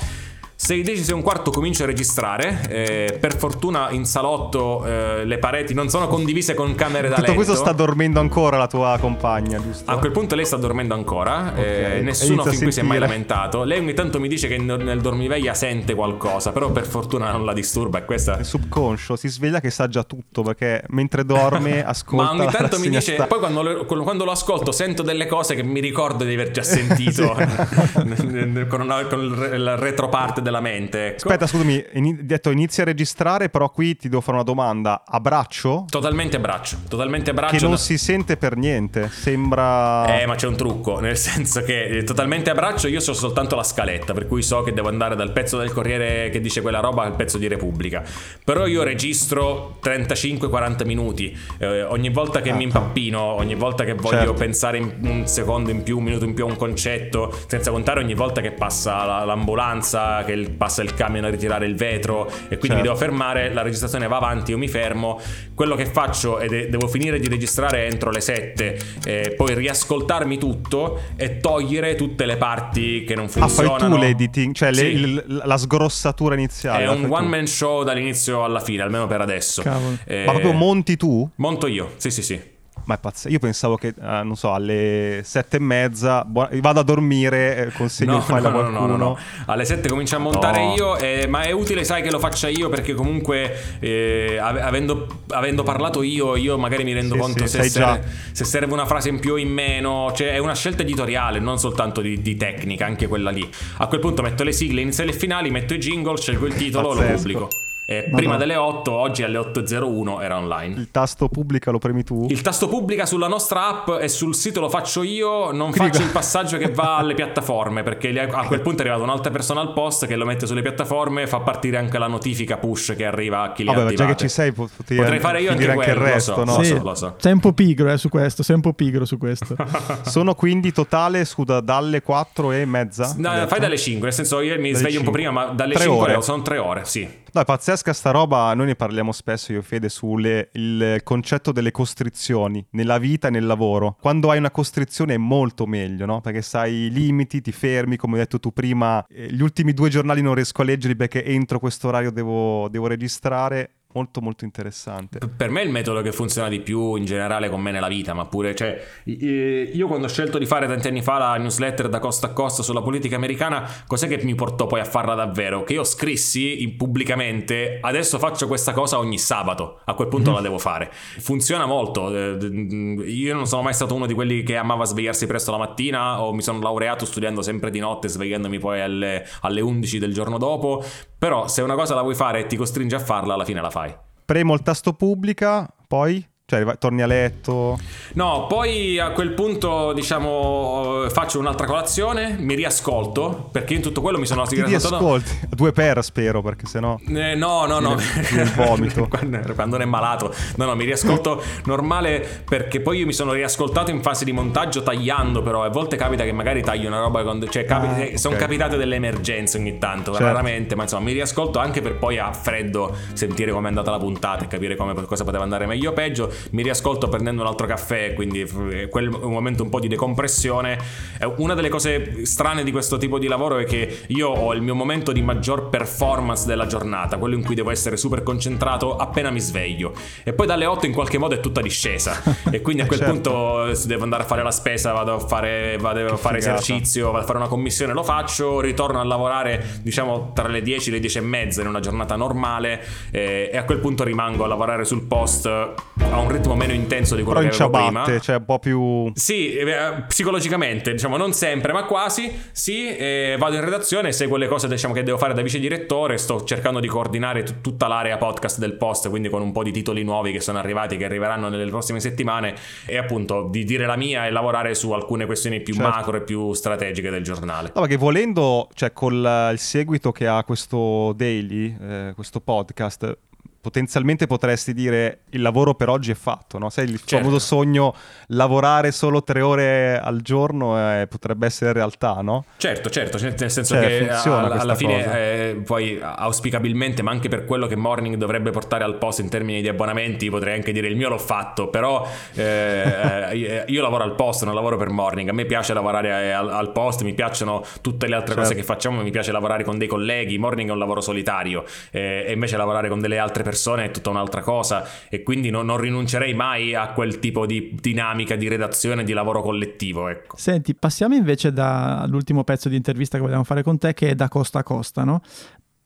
6 6 e un quarto comincio a registrare, eh, per fortuna in salotto eh, le pareti non sono condivise con camere da Tutto letto. questo sta dormendo ancora la tua compagna, giusto? A quel punto lei sta dormendo ancora, eh, E nessuno inizia a fin qui si è mai lamentato. Lei ogni tanto mi dice che nel dormiveglia sente qualcosa, però per fortuna non la disturba e questa... Il subconscio si sveglia che sa già tutto perché mentre dorme *laughs* ascolta Ma ogni tanto mi dice, sta- poi quando lo, quando lo ascolto sento delle cose che mi ricordo di aver già *laughs* sentito *laughs* con, una- con la retroparte della mente. ecco. Aspetta, scusami, ini- detto inizia a registrare, però qui ti devo fare una domanda. A braccio? Totalmente a braccio, totalmente a braccio. Che non no- si sente per niente, sembra... Eh, ma c'è un trucco, *laughs* nel senso che eh, totalmente a braccio io so soltanto la scaletta, per cui so che devo andare dal pezzo del Corriere che dice quella roba al pezzo di Repubblica. Però io registro 35-40 minuti, eh, ogni volta che Ah, mi impappino, ogni volta che voglio Certo. pensare in un secondo in più, un minuto in più a un concetto, senza contare ogni volta che passa la- l'ambulanza, che il- passa il camion a ritirare il vetro e quindi mi Certo. devo fermare, la registrazione va avanti, io mi fermo, quello che faccio è de- devo finire di registrare entro le 7, eh, poi riascoltarmi tutto e togliere tutte le parti che non Ah, fai funzionano. tu l'editing, cioè le- Sì. il- la sgrossatura iniziale. È un one man show dall'inizio alla fine, almeno per adesso. Eh, Ma proprio monti tu? monto io, sì sì sì. Ma è pazzesco. Io pensavo che, eh, non so, alle sette e mezza buona- vado a dormire, eh, consegno il file a qualcuno. Alle 7 comincio a montare No. io, eh, ma è utile, sai, che lo faccia io perché comunque eh, ave- avendo, avendo parlato io, io magari mi rendo Sì, conto sì, se, serve, se serve una frase in più o in meno, cioè è una scelta editoriale, non soltanto di, di tecnica, anche quella lì. A quel punto metto le sigle iniziali e finali, metto i jingle, scelgo il titolo, lo pubblico. E prima delle 8, oggi alle 8.01 era online. Il tasto pubblica lo premi tu? Il tasto pubblica sulla nostra app e sul sito lo faccio io, non Quindi... faccio il passaggio che va *laughs* alle piattaforme perché a quel punto è arrivata un'altra persona al post che lo mette sulle piattaforme, fa partire anche la notifica push che arriva a chi li Vabbè, ha già che ci sei potrei potrei fare io anche, anche quello, il resto, lo so, no? sì, lo so, lo so. Sei un po' pigro eh, su questo, sei un po' pigro su questo. *laughs* Sono quindi totale, scusa, dalle 4 e mezza? No, fai dalle 5, nel senso io mi dalle sveglio 5. un po' prima, ma dalle 5 ore. sono 3 ore, sì. No, è pazzesca sta roba, noi ne parliamo spesso io e Fede sul concetto delle costrizioni nella vita e nel lavoro. Quando hai una costrizione è molto meglio, no? Perché sai i limiti, ti fermi, come hai detto tu prima, eh, gli ultimi due giornali non riesco a leggerli perché entro questo orario devo, devo registrare molto molto interessante. Per me è il metodo che funziona di più in generale con me nella vita, ma pure, cioè, io quando ho scelto di fare tanti anni fa la newsletter da costa a costa sulla politica americana, cos'è che mi portò poi a farla davvero? Che io scrissi pubblicamente, adesso faccio questa cosa ogni sabato, a quel punto mm-hmm. la devo fare. Funziona molto, eh, io non sono mai stato uno di quelli che amava svegliarsi presto la mattina o mi sono laureato studiando sempre di notte, svegliandomi poi alle, alle 11 del giorno dopo, però se una cosa la vuoi fare e ti costringe a farla, alla fine la fai. Premo il tasto pubblica, poi cioè, torni a letto? No, poi a quel punto, diciamo, faccio un'altra colazione, mi riascolto, perché in tutto quello mi sono Ti riascolti? Due per, spero, perché sennò... Eh, no, no, no. Il *laughs* vomito. *laughs* quando, quando ne è malato. No, no, mi riascolto normale, perché poi io mi sono riascoltato in fase di montaggio tagliando, però a volte capita che magari taglio una roba... Quando, cioè, capi- ah, okay. sono capitate delle emergenze ogni tanto, certo. raramente, ma insomma, mi riascolto anche per poi a freddo sentire com'è andata la puntata e capire come, cosa poteva andare meglio o peggio mi riascolto prendendo un altro caffè, quindi quel un momento un po' di decompressione. Una delle cose strane di questo tipo di lavoro è che io ho il mio momento di maggior performance della giornata, quello in cui devo essere super concentrato appena mi sveglio. E poi dalle 8 in qualche modo è tutta discesa. *laughs* e quindi a quel certo. punto se devo andare a fare la spesa, vado a fare, vado a fare esercizio, vado a fare una commissione, lo faccio, ritorno a lavorare diciamo tra le 10 e le 10 e mezza in una giornata normale e, e a quel punto rimango a lavorare sul post a un ritmo meno intenso di quello Però che avevo ciabatte, prima. cioè un po' più... Sì, eh, psicologicamente, diciamo, non sempre, ma quasi, sì, eh, vado in redazione, seguo le cose diciamo, che devo fare da vice direttore, sto cercando di coordinare t- tutta l'area podcast del post, quindi con un po' di titoli nuovi che sono arrivati, che arriveranno nelle prossime settimane, e appunto di dire la mia e lavorare su alcune questioni più certo. macro e più strategiche del giornale. No, perché volendo, cioè col il seguito che ha questo daily, eh, questo podcast, potenzialmente potresti dire il lavoro per oggi è fatto, no? Sai il certo. famoso sogno lavorare solo tre ore al giorno eh, potrebbe essere realtà, no? Certo, certo, nel senso cioè, che alla, alla fine eh, poi auspicabilmente, ma anche per quello che Morning dovrebbe portare al posto in termini di abbonamenti, potrei anche dire il mio l'ho fatto, però eh, *laughs* io lavoro al posto, non lavoro per Morning, a me piace lavorare al, al post, mi piacciono tutte le altre certo. cose che facciamo, mi piace lavorare con dei colleghi, Morning è un lavoro solitario eh, e invece lavorare con delle altre persone persone è tutta un'altra cosa e quindi non, non, rinuncerei mai a quel tipo di dinamica di redazione, di lavoro collettivo. Ecco. Senti, passiamo invece dall'ultimo pezzo di intervista che vogliamo fare con te, che è da costa a costa, no?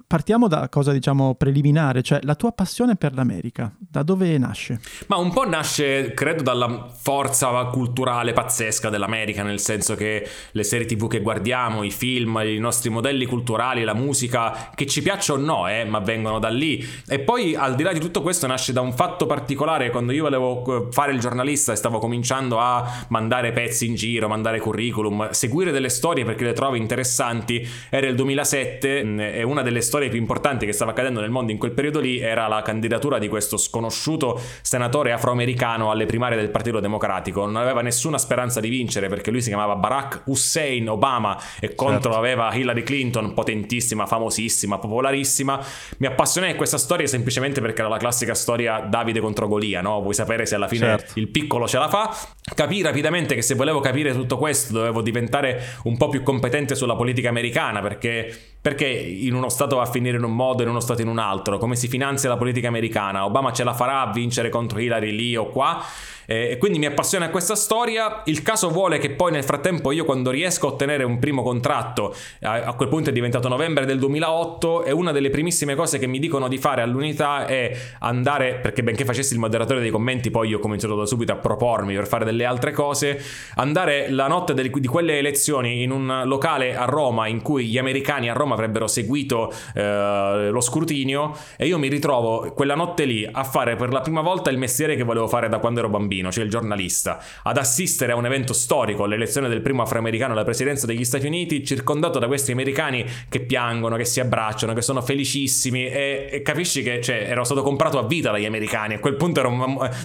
Partiamo da cosa diciamo preliminare, cioè la tua passione per l'America, da dove nasce? Ma un po' nasce, credo, dalla forza culturale pazzesca dell'America, nel senso che le serie tv che guardiamo, i film, i nostri modelli culturali, la musica, che ci piacciono o no, eh, ma vengono da lì. E poi al di là di tutto questo nasce da un fatto particolare, quando io volevo eh, fare il giornalista e stavo cominciando a mandare pezzi in giro, mandare curriculum, seguire delle storie perché le trovo interessanti, era il 2007 mm, e una delle storie storie più importanti che stava accadendo nel mondo in quel periodo lì era la candidatura di questo sconosciuto senatore afroamericano alle primarie del Partito Democratico. Non aveva nessuna speranza di vincere perché lui si chiamava Barack Hussein Obama e contro certo. aveva Hillary Clinton, potentissima, famosissima, popolarissima. Mi appassionai a questa storia semplicemente perché era la classica storia Davide contro Golia, no? Vuoi sapere se alla fine certo. il piccolo ce la fa? Capì rapidamente che se volevo capire tutto questo dovevo diventare un po' più competente sulla politica americana perché perché in uno Stato va a finire in un modo e in uno Stato in un altro? Come si finanzia la politica americana? Obama ce la farà a vincere contro Hillary lì o qua? e quindi mi appassiona questa storia. Il caso vuole che poi nel frattempo io quando riesco a ottenere un primo contratto, a, quel punto è diventato novembre del 2008 e una delle primissime cose che mi dicono di fare all'unità è andare, perché benché facessi il moderatore dei commenti, poi io ho cominciato da subito a propormi per fare delle altre cose, andare la notte di quelle elezioni in un locale a Roma in cui gli americani a Roma avrebbero seguito eh, lo scrutinio e io mi ritrovo quella notte lì a fare per la prima volta il mestiere che volevo fare da quando ero bambino, cioè il giornalista, ad assistere a un evento storico, l'elezione del primo afroamericano alla presidenza degli Stati Uniti, circondato da questi americani che piangono, che si abbracciano, che sono felicissimi e, e capisci che cioè, ero stato comprato a vita dagli americani, a quel punto ero,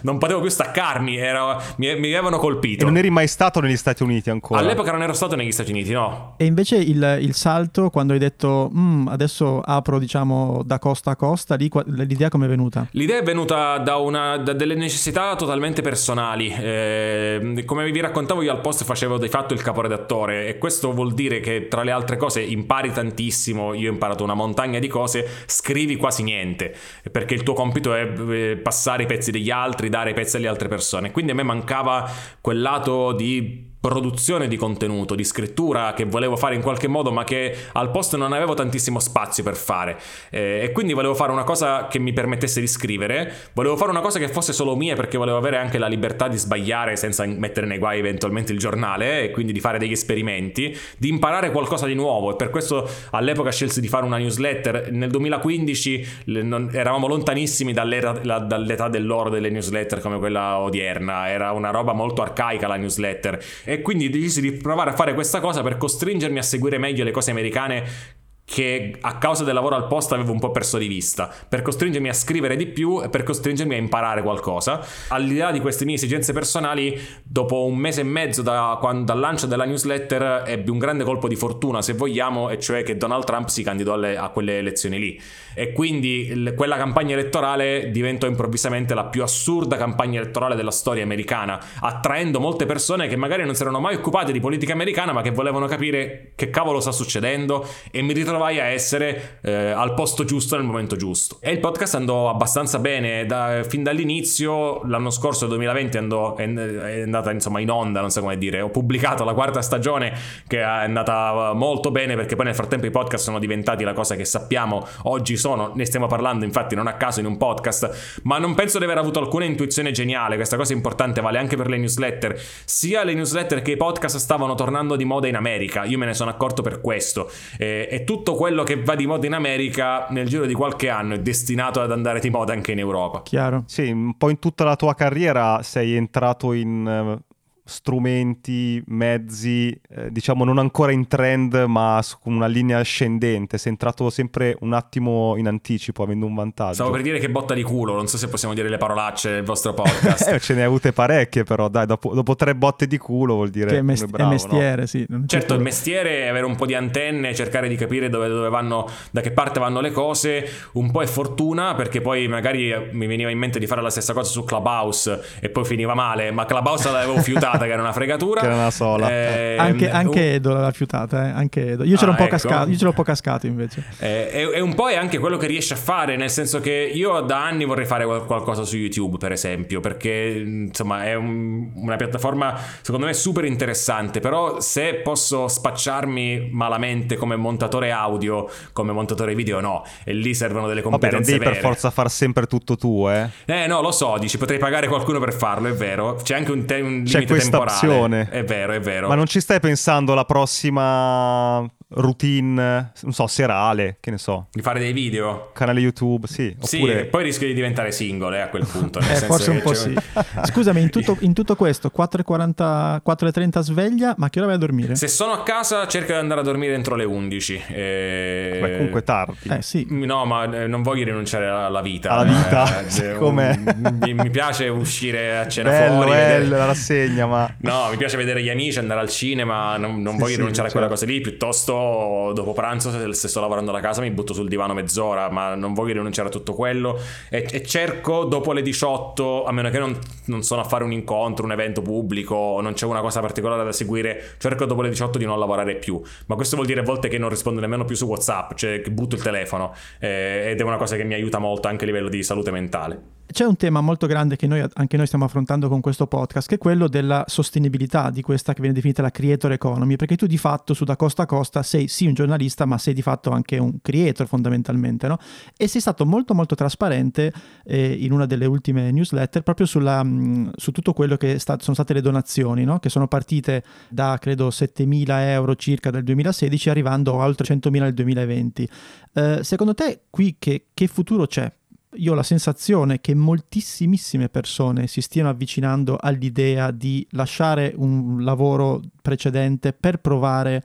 non potevo più staccarmi, ero, mi, mi, avevano colpito. E non eri mai stato negli Stati Uniti ancora? All'epoca non ero stato negli Stati Uniti, no. E invece il, il salto, quando hai detto mm, adesso apro diciamo da costa a costa, lì, l'idea come è venuta? L'idea è venuta da, una, da delle necessità totalmente personali. Eh, come vi raccontavo io al post facevo di fatto il caporedattore e questo vuol dire che tra le altre cose impari tantissimo, io ho imparato una montagna di cose, scrivi quasi niente, perché il tuo compito è eh, passare i pezzi degli altri, dare i pezzi alle altre persone. Quindi a me mancava quel lato di produzione di contenuto, di scrittura che volevo fare in qualche modo ma che al posto non avevo tantissimo spazio per fare. Eh, e quindi volevo fare una cosa che mi permettesse di scrivere, volevo fare una cosa che fosse solo mia perché volevo avere anche la libertà di sbagliare senza mettere nei guai eventualmente il giornale e quindi di fare degli esperimenti, di imparare qualcosa di nuovo. E per questo all'epoca scelsi di fare una newsletter, nel 2015 eravamo lontanissimi dall'età, dall'età dell'oro delle newsletter come quella odierna, era una roba molto arcaica la newsletter e quindi decisi di provare a fare questa cosa per costringermi a seguire meglio le cose americane che a causa del lavoro al posto avevo un po' perso di vista, per costringermi a scrivere di più e per costringermi a imparare qualcosa. Al di di queste mie esigenze personali, dopo un mese e mezzo da, quando, dal lancio della newsletter ebbi un grande colpo di fortuna, se vogliamo, e cioè che Donald Trump si candidò alle, a quelle elezioni lì. E quindi il, quella campagna elettorale diventò improvvisamente la più assurda campagna elettorale della storia americana, attraendo molte persone che magari non si erano mai occupate di politica americana, ma che volevano capire che cavolo sta succedendo e mi ritrovavo ritrovai a essere eh, al posto giusto nel momento giusto. E il podcast andò abbastanza bene da, fin dall'inizio, l'anno scorso, 2020, andò, è, è, andata insomma in onda, non so come dire. Ho pubblicato la quarta stagione che è andata molto bene perché poi nel frattempo i podcast sono diventati la cosa che sappiamo oggi sono, ne stiamo parlando infatti non a caso in un podcast, ma non penso di aver avuto alcuna intuizione geniale, questa cosa importante, vale anche per le newsletter, sia le newsletter che i podcast stavano tornando di moda in America, io me ne sono accorto per questo, e, e tutto tutto quello che va di moda in America nel giro di qualche anno è destinato ad andare di moda anche in Europa. Chiaro. Sì, un po' in tutta la tua carriera sei entrato in eh, strumenti, mezzi, eh, diciamo non ancora in trend, ma con una linea ascendente. Sei entrato sempre un attimo in anticipo, avendo un vantaggio. Stavo per dire che botta di culo, non so se possiamo dire le parolacce del vostro podcast. *laughs* eh, ce ne hai avute parecchie, però dai, dopo, dopo, tre botte di culo vuol dire che è, mest- bravo, è mestiere, no? sì. Certo, il mestiere è avere un po' di antenne, cercare di capire dove, dove vanno, da che parte vanno le cose. Un po' è fortuna, perché poi magari mi veniva in mente di fare la stessa cosa su Clubhouse e poi finiva male, ma Clubhouse l'avevo fiutata che era una fregatura. Che era una sola. Eh, anche, anche Edo l'ha fiutata, eh? anche Edo. Io, ah, un ecco. cascato, io ce l'ho un po' cascato invece. Eh, e, e, un po' è anche quello che riesce a fare, nel senso che io da anni vorrei fare qualcosa su YouTube, per esempio, perché insomma è un, una piattaforma secondo me super interessante, però se posso spacciarmi malamente come montatore audio, come montatore video, no. E lì servono delle competenze Vabbè, non devi vere. per forza far sempre tutto tu, eh? Eh no, lo so, dici potrei pagare qualcuno per farlo, è vero. C'è anche un, te- un limite C'è questa opzione. È vero, è vero. Ma non ci stai pensando alla prossima routine, non so, serale, che ne so. Di fare dei video? Canale YouTube, sì. Sì, oppure... poi rischio di diventare singole a quel punto. eh, forse un po' c'è... sì. Scusami, in tutto, in tutto questo, 4.40, 4.30 sveglia, ma che ora vai a dormire? Se sono a casa cerco di andare a dormire entro le 11. E... Beh, comunque tardi. Eh sì. No, ma eh, non voglio rinunciare alla vita. Alla vita? Eh, *laughs* Come? Mi, mi, piace uscire a cena bello, fuori. Bello, vedere... la rassegna, ma... No, mi piace vedere gli amici, andare al cinema, non, non sì, voglio sì, rinunciare certo. a quella cosa lì, piuttosto dopo pranzo se sto lavorando da casa mi butto sul divano mezz'ora ma non voglio rinunciare a tutto quello. E, e cerco dopo le 18 a meno che non, non, sono a fare un incontro un evento pubblico non c'è una cosa particolare da seguire cerco dopo le 18 di non lavorare più. Ma questo vuol dire a volte che non rispondo nemmeno più su whatsapp cioè che butto il telefono eh, ed è una cosa che mi aiuta molto anche a livello di salute mentale c'è un tema molto grande che noi, anche noi stiamo affrontando con questo podcast, che è quello della sostenibilità di questa che viene definita la creator economy, perché tu di fatto su da costa a costa sei sì un giornalista, ma sei di fatto anche un creator fondamentalmente, no? E sei stato molto molto trasparente eh, in una delle ultime newsletter proprio sulla, mh, mm, su tutto quello che sta, sono state le donazioni, no? Che sono partite da credo 7.000 euro circa dal 2016 arrivando a oltre 100.000 nel 2020. Eh, secondo te qui che, che futuro c'è? Io ho la sensazione che moltissimissime persone si stiano avvicinando all'idea di lasciare un lavoro precedente per provare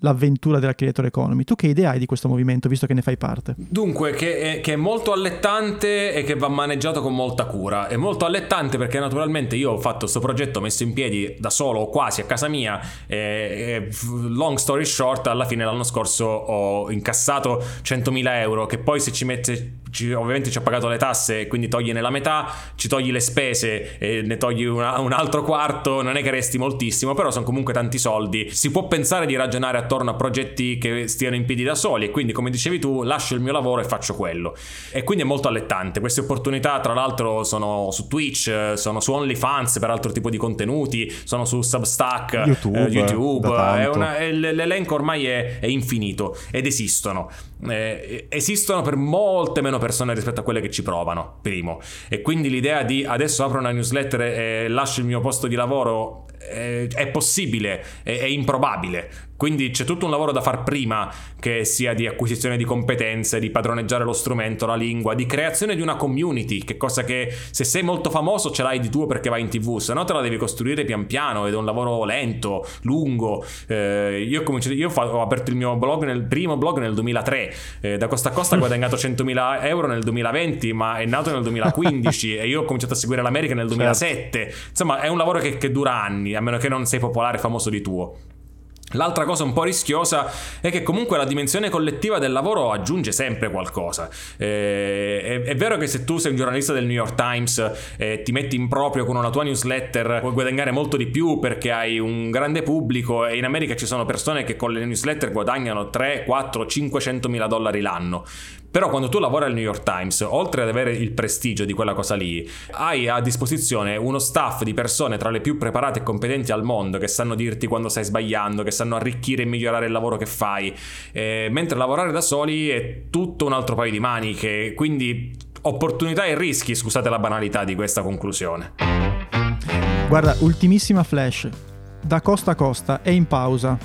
l'avventura della creator economy. Tu che idea hai di questo movimento, visto che ne fai parte? Dunque, che è, che è, molto allettante e che va maneggiato con molta cura. È molto allettante perché naturalmente io ho fatto questo progetto messo in piedi da solo quasi a casa mia e, e, long story short, alla fine l'anno scorso ho incassato 100.000 euro che poi se ci mette ci, ovviamente ci ha pagato le tasse, quindi togli nella metà, ci togli le spese e ne togli una, un altro quarto, non è che resti moltissimo, però sono comunque tanti soldi. Si può pensare di ragionare attorno a progetti che stiano in piedi da soli e quindi come dicevi tu lascio il mio lavoro e faccio quello. E quindi è molto allettante. Queste opportunità tra l'altro sono su Twitch, sono su OnlyFans per altro tipo di contenuti, sono su Substack, YouTube, eh, YouTube. Una, l'elenco ormai è, è infinito ed esistono eh, esistono per molte meno persone rispetto a quelle che ci provano, primo. E quindi l'idea di adesso apro una newsletter e lascio il mio posto di lavoro è, è possibile, è, è improbabile. Quindi c'è tutto un lavoro da far prima che sia di acquisizione di competenze, di padroneggiare lo strumento, la lingua, di creazione di una community, che cosa che se sei molto famoso ce l'hai di tuo perché vai in tv, se no te la devi costruire pian piano ed è un lavoro lento, lungo. Eh, io, ho, io ho, aperto il mio blog nel primo blog nel 2003, eh, da costa a costa ho *laughs* guadagnato 100.000 euro nel 2020, ma è nato nel 2015 *laughs* e io ho cominciato a seguire l'America nel 2007. Certo. Insomma, è un lavoro che, che dura anni, a meno che non sei popolare e famoso di tuo. L'altra cosa un po' rischiosa è che comunque la dimensione collettiva del lavoro aggiunge sempre qualcosa. Eh, è, è, vero che se tu sei un giornalista del New York Times eh, ti metti in proprio con una tua newsletter puoi guadagnare molto di più perché hai un grande pubblico e in America ci sono persone che con le newsletter guadagnano 3, 4, 500 mila dollari l'anno. Però quando tu lavori al New York Times, oltre ad avere il prestigio di quella cosa lì, hai a disposizione uno staff di persone tra le più preparate e competenti al mondo che sanno dirti quando stai sbagliando, che sanno arricchire e migliorare il lavoro che fai. Eh, mentre lavorare da soli è tutto un altro paio di maniche, quindi opportunità e rischi, scusate la banalità di questa conclusione. Guarda, ultimissima flash. Da costa a costa è in pausa.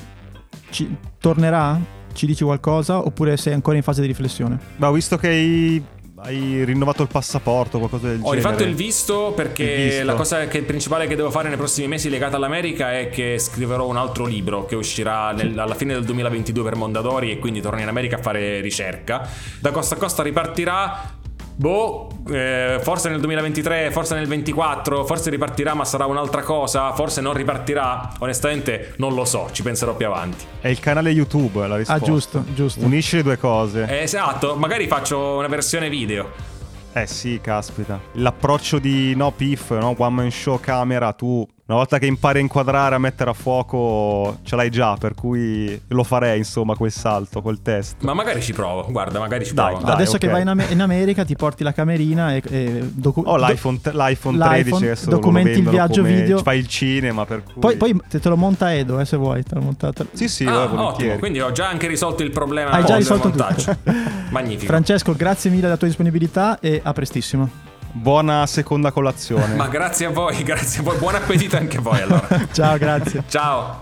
Ci tornerà? Ci dici qualcosa oppure sei ancora in fase di riflessione? Beh, ho visto che hai hai rinnovato il passaporto, qualcosa del Ho genere? Ho rifatto il visto perché il visto. la cosa che, principale che devo fare nei prossimi mesi legata all'America è che scriverò un altro libro che uscirà nel, alla fine del 2022 per Mondadori e quindi torno in America a fare ricerca. Da costa a costa ripartirà Boh, eh, forse nel 2023, forse nel 2024, forse ripartirà ma sarà un'altra cosa, forse non ripartirà, onestamente non lo so, ci penserò più avanti. È il canale YouTube la risposta. Ah giusto, giusto. Unisci le due cose. Eh, esatto, magari faccio una versione video. Eh sì, caspita. L'approccio di no PIF, no? One Man Show camera, tu una volta che impari a inquadrare, a mettere a fuoco, ce l'hai già, per cui lo farei, insomma, quel salto, quel test. Ma magari ci provo, guarda, magari ci dai, provo. Dai, Adesso okay. che vai in, Am- in, America ti porti la camerina e... e docu- oh, l'iPhone, t- l'iPhone 13 adesso documenti il viaggio come, video. Fai il cinema, per cui... Poi, poi te, te lo monta Edo, eh, se vuoi. Te lo monta, te... Sì, sì, ah, ottimo, quindi ho già anche risolto il problema Hai già risolto tutto. *laughs* Magnifico. Francesco, grazie mille della tua disponibilità e a prestissimo. Buona seconda colazione. Ma grazie a voi, *laughs* grazie a voi. Buon appetito anche a voi allora. *laughs* Ciao, grazie. Ciao.